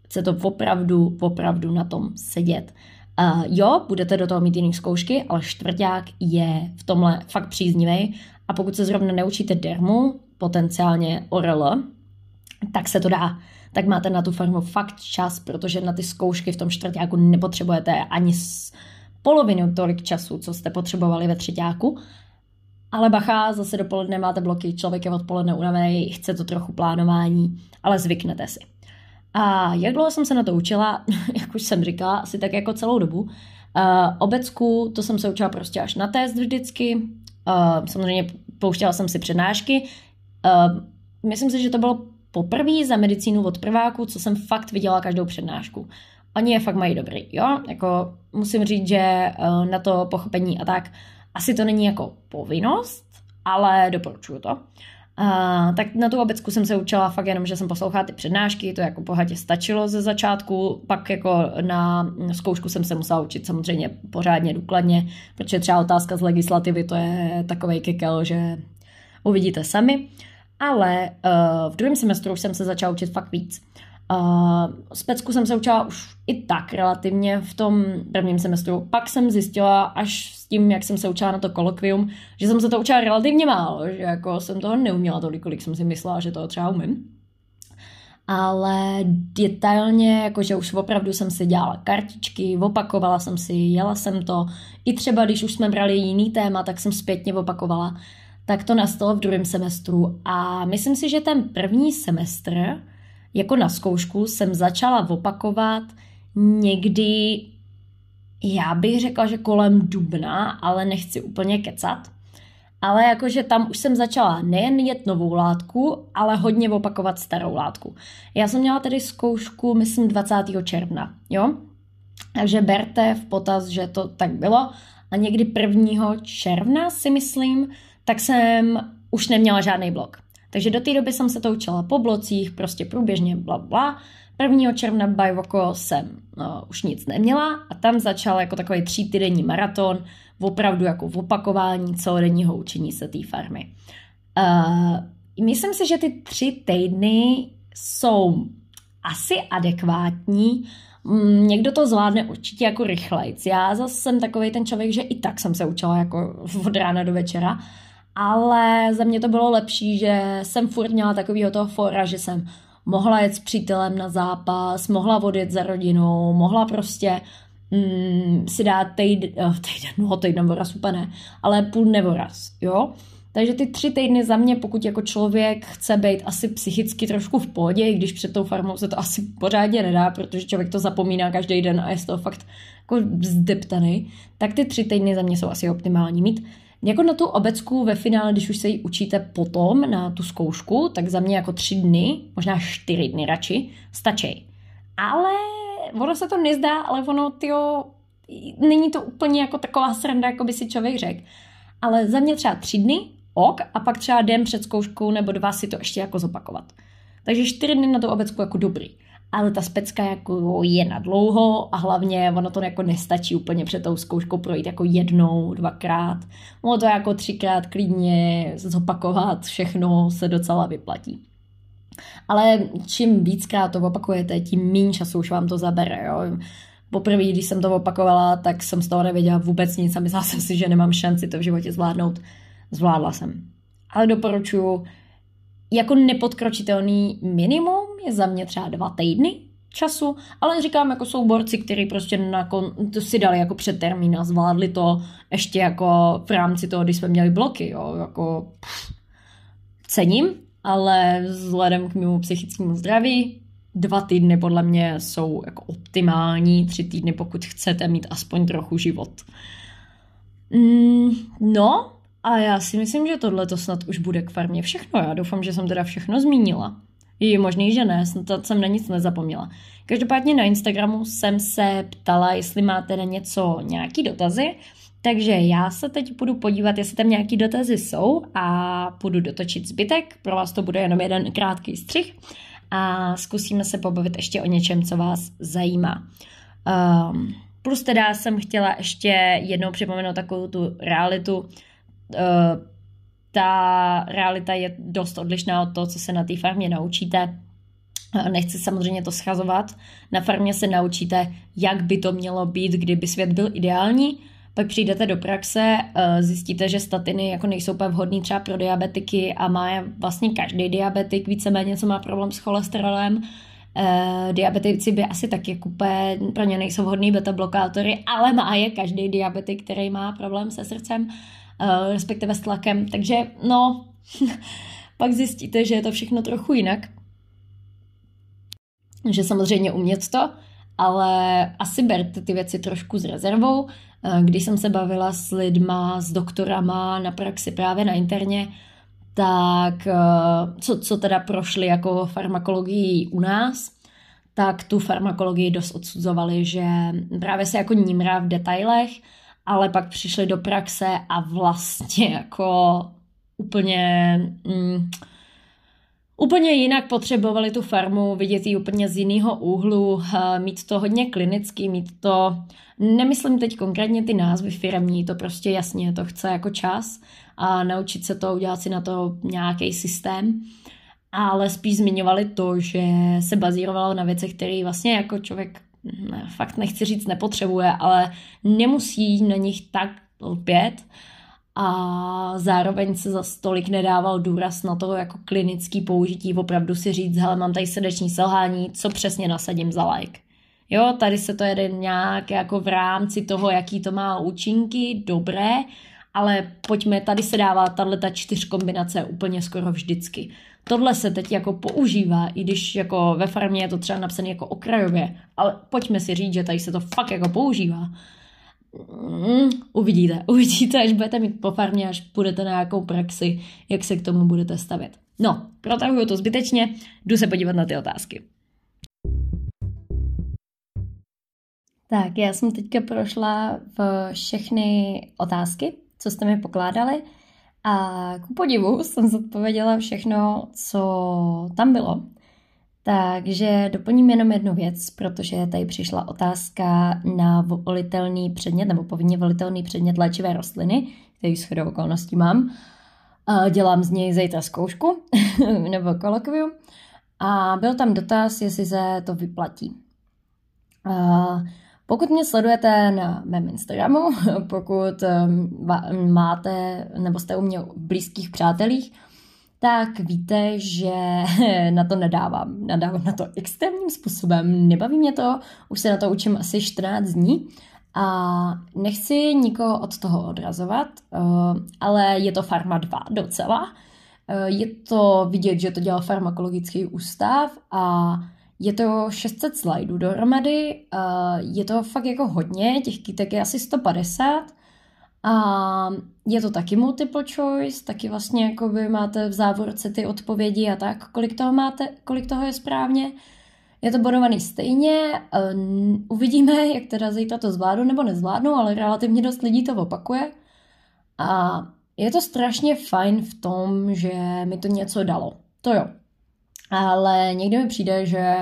Chce to opravdu, opravdu na tom sedět. Uh, jo, budete do toho mít jiný zkoušky, ale čtvrták je v tomhle fakt příznivý. A pokud se zrovna neučíte dermu, potenciálně ORL, tak se to dá. Tak máte na tu farmu fakt čas, protože na ty zkoušky v tom čtvrtáku nepotřebujete ani polovinu tolik času, co jste potřebovali ve třetíku. Ale bacha, zase dopoledne máte bloky, člověk je odpoledne unavený, chce to trochu plánování, ale zvyknete si. A jak dlouho jsem se na to učila, jak už jsem říkala, asi tak jako celou dobu. Uh, obecku, to jsem se učila prostě až na test vždycky. Uh, samozřejmě pouštěla jsem si přednášky. Uh, myslím si, že to bylo poprvé za medicínu od prváku, co jsem fakt viděla každou přednášku. Oni je fakt mají dobrý, jo? Jako musím říct, že na to pochopení a tak asi to není jako povinnost, ale doporučuju to. A, tak na tu obecku jsem se učila fakt jenom, že jsem poslouchala ty přednášky, to jako bohatě stačilo ze začátku, pak jako na zkoušku jsem se musela učit samozřejmě pořádně, důkladně, protože třeba otázka z legislativy to je takovej kekel, že uvidíte sami. Ale uh, v druhém semestru jsem se začala učit fakt víc. Uh, specku jsem se učila už i tak relativně v tom prvním semestru. Pak jsem zjistila až s tím, jak jsem se učila na to kolokvium, že jsem se to učila relativně málo, že jako jsem toho neuměla tolik, kolik jsem si myslela, že to třeba umím. Ale detailně, jakože už opravdu jsem si dělala kartičky, opakovala jsem si, jela jsem to. I třeba, když už jsme brali jiný téma, tak jsem zpětně opakovala. Tak to nastalo v druhém semestru. A myslím si, že ten první semestr, jako na zkoušku jsem začala opakovat někdy, já bych řekla, že kolem dubna, ale nechci úplně kecat. Ale jakože tam už jsem začala nejen jet novou látku, ale hodně opakovat starou látku. Já jsem měla tedy zkoušku, myslím, 20. června, jo? Takže berte v potaz, že to tak bylo. A někdy 1. června si myslím, tak jsem už neměla žádný blok. Takže do té doby jsem se to učila po blocích, prostě průběžně bla bla. 1. června Bajvoko jsem no, už nic neměla a tam začal jako takový tří týdenní maraton, opravdu jako v opakování celodenního učení se té farmy. Uh, myslím si, že ty tři týdny jsou asi adekvátní. Mm, někdo to zvládne určitě jako rychlejc. Já zase jsem takový ten člověk, že i tak jsem se učila jako od rána do večera ale za mě to bylo lepší, že jsem furt měla takovýho toho fora, že jsem mohla jet s přítelem na zápas, mohla odjet za rodinou, mohla prostě mm, si dát týden, oh, týden, no týden voraz úplně ale půl nevoraz, jo. Takže ty tři týdny za mě, pokud jako člověk chce být asi psychicky trošku v pohodě, i když před tou farmou se to asi pořádně nedá, protože člověk to zapomíná každý den a je z toho fakt jako zdeptaný, tak ty tři týdny za mě jsou asi optimální mít. Jako na tu obecku ve finále, když už se ji učíte potom na tu zkoušku, tak za mě jako tři dny, možná čtyři dny radši, stačí. Ale ono se to nezdá, ale ono, tyjo, není to úplně jako taková sranda, jako by si člověk řekl. Ale za mě třeba tři dny, ok, a pak třeba den před zkouškou nebo dva si to ještě jako zopakovat. Takže čtyři dny na tu obecku jako dobrý ale ta specka jako je na dlouho a hlavně ono to jako nestačí úplně před tou zkouškou projít jako jednou, dvakrát. Ono to jako třikrát klidně zopakovat, všechno se docela vyplatí. Ale čím víckrát to opakujete, tím méně času už vám to zabere. Jo? Poprvé, když jsem to opakovala, tak jsem z toho nevěděla vůbec nic a myslela jsem si, že nemám šanci to v životě zvládnout. Zvládla jsem. Ale doporučuji jako nepodkročitelný minimum je za mě třeba dva týdny času, ale říkám, jako jsou borci, kteří prostě na kon, to si dali jako před termín a zvládli to ještě jako v rámci toho, když jsme měli bloky, jo, jako pff, cením, ale vzhledem k mému psychickému zdraví dva týdny podle mě jsou jako optimální, tři týdny, pokud chcete mít aspoň trochu život. Mm, no, a já si myslím, že tohle to snad už bude k farmě všechno. Já doufám, že jsem teda všechno zmínila. Je možný, že ne, snad jsem na nic nezapomněla. Každopádně na Instagramu jsem se ptala, jestli máte na něco nějaký dotazy, takže já se teď budu podívat, jestli tam nějaký dotazy jsou a budu dotočit zbytek. Pro vás to bude jenom jeden krátký střih a zkusíme se pobavit ještě o něčem, co vás zajímá. Um, plus teda jsem chtěla ještě jednou připomenout takovou tu realitu, Eh, ta realita je dost odlišná od toho, co se na té farmě naučíte. Eh, nechci samozřejmě to schazovat. Na farmě se naučíte, jak by to mělo být, kdyby svět byl ideální. pak přijdete do praxe, eh, zjistíte, že statiny jako nejsou úplně vhodný třeba pro diabetiky a má vlastně každý diabetik víceméně, co má problém s cholesterolem. Uh, diabetici by asi taky kupé, pro ně nejsou vhodný beta blokátory, ale má je každý diabetik, který má problém se srdcem, uh, respektive s tlakem. Takže no, pak zjistíte, že je to všechno trochu jinak. Že samozřejmě umět to, ale asi berte ty věci trošku s rezervou. Eh, když jsem se bavila s lidma, s doktorama na praxi právě na interně, tak eh, co, co teda prošli jako farmakologii u nás, tak tu farmakologii dost odsuzovali, že právě se jako nímrá v detailech, ale pak přišli do praxe a vlastně jako úplně... Mm, Úplně jinak potřebovali tu farmu, vidět ji úplně z jiného úhlu, eh, mít to hodně klinický, mít to, nemyslím teď konkrétně ty názvy firmní, to prostě jasně, to chce jako čas a naučit se to, udělat si na to nějaký systém, ale spíš zmiňovali to, že se bazírovalo na věcech, které vlastně jako člověk ne, fakt nechci říct nepotřebuje, ale nemusí na nich tak lpět, a zároveň se za stolik nedával důraz na to jako klinický použití, opravdu si říct, hele, mám tady srdeční selhání, co přesně nasadím za like. Jo, tady se to jede nějak jako v rámci toho, jaký to má účinky, dobré, ale pojďme, tady se dává tahle ta čtyř kombinace úplně skoro vždycky. Tohle se teď jako používá, i když jako ve farmě je to třeba napsané jako okrajově, ale pojďme si říct, že tady se to fakt jako používá. Mm, uvidíte, uvidíte, až budete mít po farmě, až půjdete na nějakou praxi, jak se k tomu budete stavět. No, protahuju to zbytečně, jdu se podívat na ty otázky. Tak, já jsem teďka prošla v všechny otázky, co jste mi pokládali a ku podivu jsem zodpověděla všechno, co tam bylo. Takže doplním jenom jednu věc, protože tady přišla otázka na volitelný předmět, nebo povinně volitelný předmět léčivé rostliny, který s chodou okolností mám. Dělám z něj zítra zkoušku, nebo kolokvium. A byl tam dotaz, jestli se to vyplatí. Pokud mě sledujete na mém Instagramu, pokud um, máte nebo jste u mě blízkých přátelích, tak víte, že na to nedávám. Nadávám na to extrémním způsobem. Nebaví mě to, už se na to učím asi 14 dní a nechci nikoho od toho odrazovat, eh, ale je to Farma 2 docela. Eh, je to vidět, že to dělal farmakologický ústav a je to 600 slajdů dohromady, je to fakt jako hodně, těch kytek je asi 150 a je to taky multiple choice, taky vlastně jako by máte v závorce ty odpovědi a tak, kolik toho máte, kolik toho je správně. Je to bodovaný stejně, uvidíme, jak teda zítra to zvládnu nebo nezvládnu, ale relativně dost lidí to opakuje. A je to strašně fajn v tom, že mi to něco dalo. To jo. Ale někdy mi přijde, že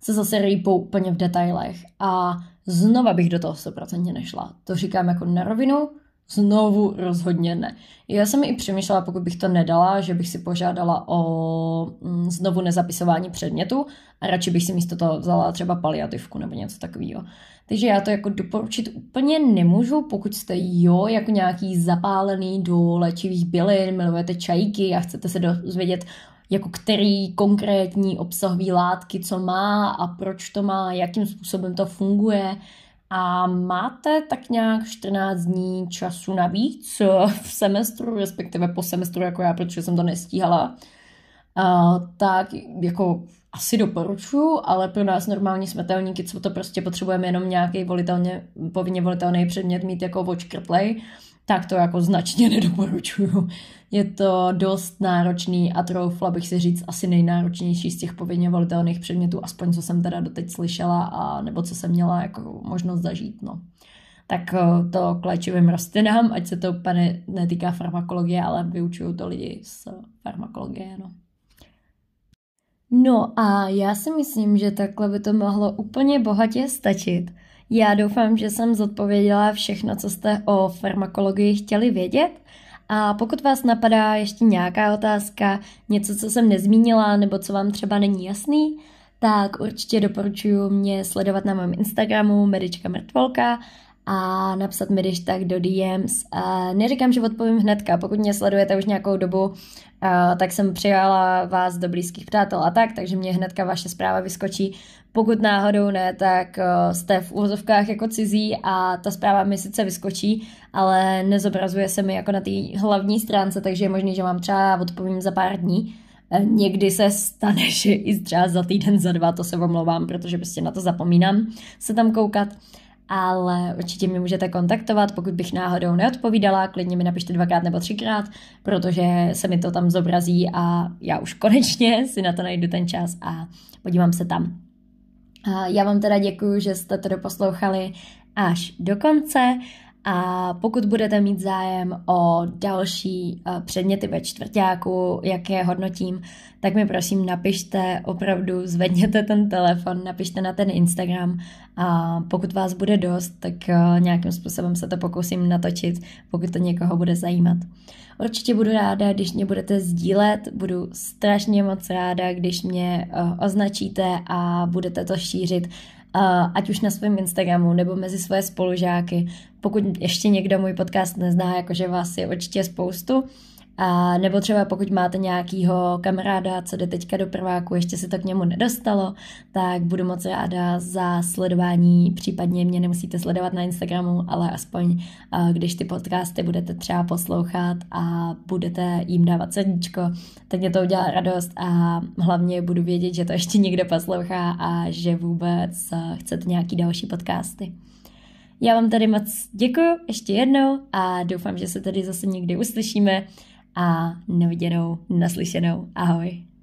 se zase rýpou úplně v detailech a znova bych do toho 100% nešla. To říkám jako na rovinu, Znovu rozhodně ne. Já jsem i přemýšlela, pokud bych to nedala, že bych si požádala o mm, znovu nezapisování předmětu a radši bych si místo toho vzala třeba paliativku nebo něco takového. Takže já to jako doporučit úplně nemůžu, pokud jste jo, jako nějaký zapálený do léčivých bylin, milujete čajky a chcete se dozvědět, jako který konkrétní obsahový látky, co má a proč to má, jakým způsobem to funguje, a máte tak nějak 14 dní času navíc v semestru, respektive po semestru jako já, protože jsem to nestíhala, uh, tak jako asi doporučuji, ale pro nás normální smetelníky, co to prostě potřebujeme jenom nějaký volitelně, povinně volitelný předmět mít jako watchcrplay, tak to jako značně nedoporučuju. Je to dost náročný a troufla bych si říct asi nejnáročnější z těch povinně volitelných předmětů, aspoň co jsem teda doteď slyšela a nebo co jsem měla jako možnost zažít. No. Tak eh, to k léčivým rostlinám, ať se to úplně netýká farmakologie, ale vyučuju to lidi z farmakologie. No. No a já si myslím, že takhle by to mohlo úplně bohatě stačit. Já doufám, že jsem zodpověděla všechno, co jste o farmakologii chtěli vědět. A pokud vás napadá ještě nějaká otázka, něco, co jsem nezmínila, nebo co vám třeba není jasný, tak určitě doporučuji mě sledovat na mém Instagramu Medička Mrtvolka a napsat mi když tak do DMs. A neříkám, že odpovím hnedka, pokud mě sledujete už nějakou dobu, tak jsem přijala vás do blízkých přátel a tak, takže mě hnedka vaše zpráva vyskočí. Pokud náhodou ne, tak jste v úvozovkách jako cizí a ta zpráva mi sice vyskočí, ale nezobrazuje se mi jako na té hlavní stránce, takže je možný, že vám třeba odpovím za pár dní. E, někdy se stane, že i třeba za týden, za dva, to se omlouvám, protože prostě na to zapomínám se tam koukat ale určitě mi můžete kontaktovat, pokud bych náhodou neodpovídala, klidně mi napište dvakrát nebo třikrát, protože se mi to tam zobrazí a já už konečně si na to najdu ten čas a podívám se tam. Já vám teda děkuji, že jste to doposlouchali až do konce a pokud budete mít zájem o další eh, předměty ve čtvrtáku, jak je hodnotím, tak mi prosím napište, opravdu zvedněte ten telefon, napište na ten Instagram a pokud vás bude dost, tak eh, nějakým způsobem se to pokusím natočit, pokud to někoho bude zajímat. Určitě budu ráda, když mě budete sdílet, budu strašně moc ráda, když mě eh, označíte a budete to šířit ať už na svém Instagramu nebo mezi svoje spolužáky. Pokud ještě někdo můj podcast nezná, jakože vás je určitě spoustu, a nebo třeba pokud máte nějakýho kamaráda, co jde teďka do prváku, ještě se to k němu nedostalo, tak budu moc ráda za sledování, případně mě nemusíte sledovat na Instagramu, ale aspoň když ty podcasty budete třeba poslouchat a budete jim dávat srdíčko, tak mě to udělá radost a hlavně budu vědět, že to ještě někdo poslouchá a že vůbec chcete nějaký další podcasty. Já vám tady moc děkuji ještě jednou a doufám, že se tady zase někdy uslyšíme a neviděnou, naslyšenou. Ahoj.